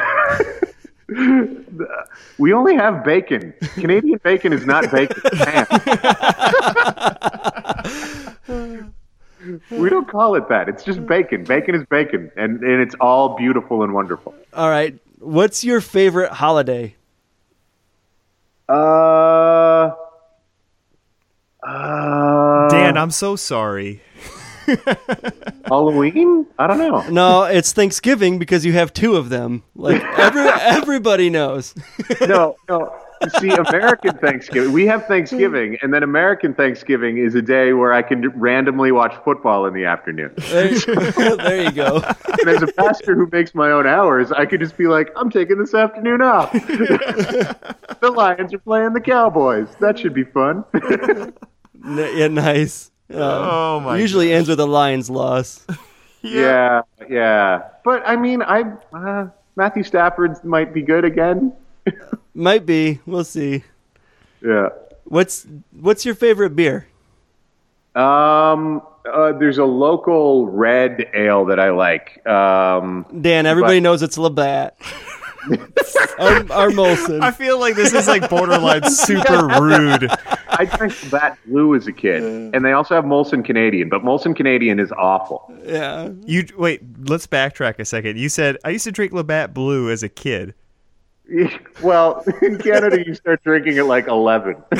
We only have bacon. Canadian bacon is not bacon. We don't call it that. It's just bacon. Bacon is bacon, and, and it's all beautiful and wonderful. All right. What's your favorite holiday? Uh, uh, Dan, I'm so sorry. Halloween? I don't know. No, it's Thanksgiving because you have two of them. Like every everybody knows. No, no. See, American Thanksgiving, we have Thanksgiving, and then American Thanksgiving is a day where I can randomly watch football in the afternoon. There, there you go. And as a pastor who makes my own hours, I could just be like, I'm taking this afternoon off. the Lions are playing the Cowboys. That should be fun. N- yeah, nice. Um, Oh my Usually ends with a Lions loss. yeah, yeah. But I mean, I uh, Matthew Stafford might be good again. Might be. We'll see. Yeah. What's What's your favorite beer? Um, uh, there's a local red ale that I like. Um, Dan, everybody But- knows it's Labatt. our, our Molson. I feel like this is like borderline super rude. I drank that blue as a kid, and they also have Molson Canadian, but Molson Canadian is awful. yeah. You wait, let's backtrack a second. You said I used to drink Labatt Blue as a kid. Well, in Canada, you start drinking at like 11.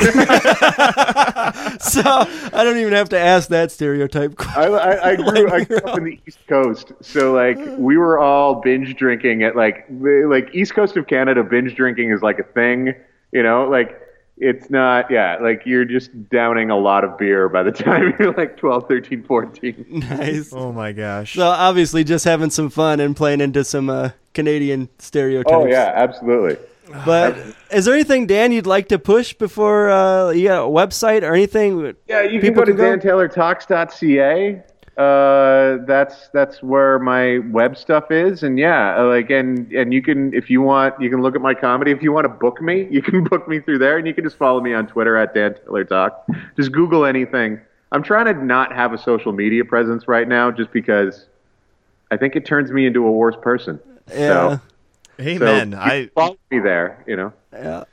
So I don't even have to ask that stereotype question. I, I, I grew I grew up in the East Coast, so like we were all binge drinking at like like East Coast of Canada. Binge drinking is like a thing, you know. Like it's not, yeah. Like you're just downing a lot of beer by the time you're like 12, 13, 14. Nice. Oh my gosh. So obviously, just having some fun and playing into some uh, Canadian stereotypes. Oh yeah, absolutely. But is there anything, Dan, you'd like to push before uh, you got a website or anything? Yeah, you can People go to can go? dantaylortalks.ca. Uh, that's that's where my web stuff is, and yeah, uh, like and and you can if you want, you can look at my comedy. If you want to book me, you can book me through there, and you can just follow me on Twitter at Dan Taylor Talk. Just Google anything. I'm trying to not have a social media presence right now, just because I think it turns me into a worse person. Yeah. So, Amen. so you I can follow me there, you know. Yeah.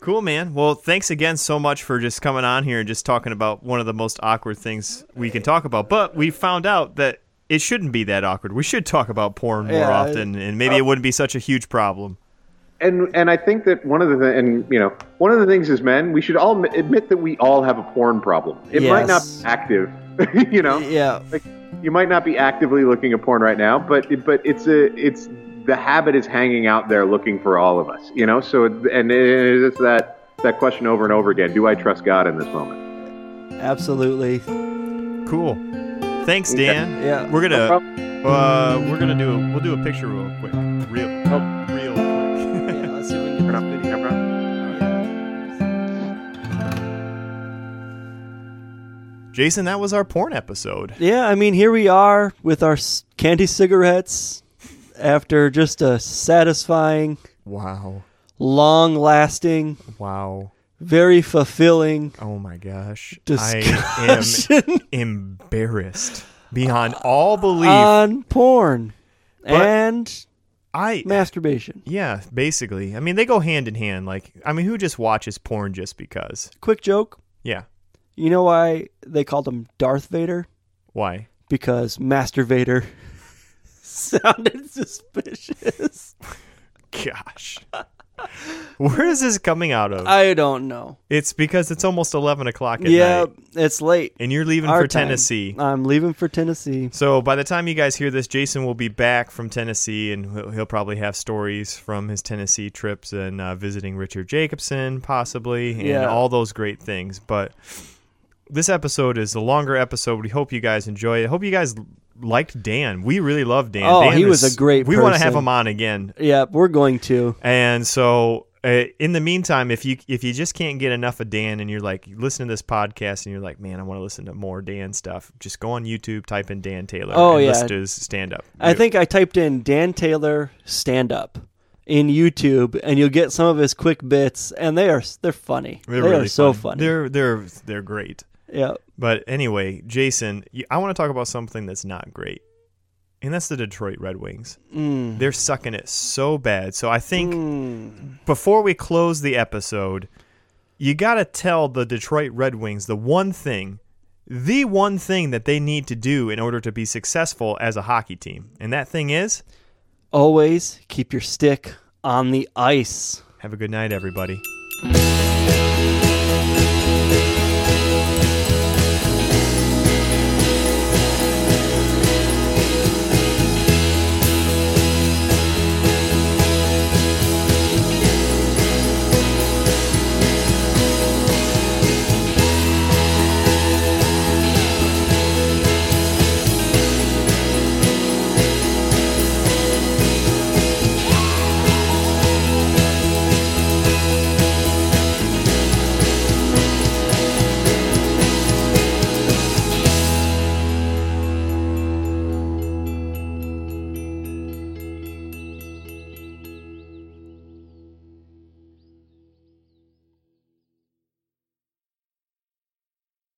Cool, man. Well, thanks again so much for just coming on here and just talking about one of the most awkward things we can talk about. But we found out that it shouldn't be that awkward. We should talk about porn more Yeah. often, and maybe it uh, wouldn't be such a huge problem. and and I think that one of the th- and you know one of the things is men we should all admit that we all have a porn problem. It might not be active, you know. Yeah. Like you might not be actively looking at porn right now, but it, but it's a it's the habit is hanging out there looking for all of us, you know. So and it's that that question over and over again: Do I trust God in this moment? Absolutely. Cool. Thanks, Dan. Yeah. We're gonna problem. uh, we're gonna do a, we'll do a picture real quick, real Oh. real quick. Yeah, let's see if we can get this video. Jason, that was our porn episode. Yeah, I mean, here we are with our candy cigarettes after just a satisfying, Wow. long lasting, Wow. very fulfilling Oh my gosh. discussion I am embarrassed beyond all belief. on porn But- and I masturbation. yeah, basically. I mean, they go hand in hand. Like, I mean, who just watches porn just because? Quick joke. Yeah. You know why they called him Darth Vader? Why? because Master Vader sounded suspicious. Gosh. Where is this coming out of? I don't know. it's because it's almost 11 o'clock at night. Yeah, night. it's late. And you're leaving Our for time. Tennessee. I'm leaving for Tennessee. So by the time you guys hear this, Jason will be back from Tennessee, and he'll, he'll probably have stories from his Tennessee trips and uh, visiting Richard Jacobson, possibly, and Yeah. all those great things. But this episode is a longer episode. We hope you guys enjoy it. Hope you guys liked Dan. We really love Dan. Oh, Dan he was a great We want to have him on again. Yeah, we're going to. And so, uh, in the meantime, if you if you just can't get enough of Dan, and you're like you listen to this podcast, and you're like, man, I want to listen to more Dan stuff, just go on YouTube, type in Dan Taylor, Oh, and yeah. listen to his stand up. I think I typed in Dan Taylor stand up in YouTube, and you'll get some of his quick bits, and they are they're funny. they're they really are so funny. funny. They're they're they're great. yeah. But anyway, Jason, I want to talk about something that's not great, and that's the Detroit Red Wings. Mm. They're sucking it so bad. So I think Mm. before we close the episode, you got to tell the Detroit Red Wings the one thing, the one thing that they need to do in order to be successful as a hockey team. And that thing is Always keep your stick on the ice. have a good night, everybody.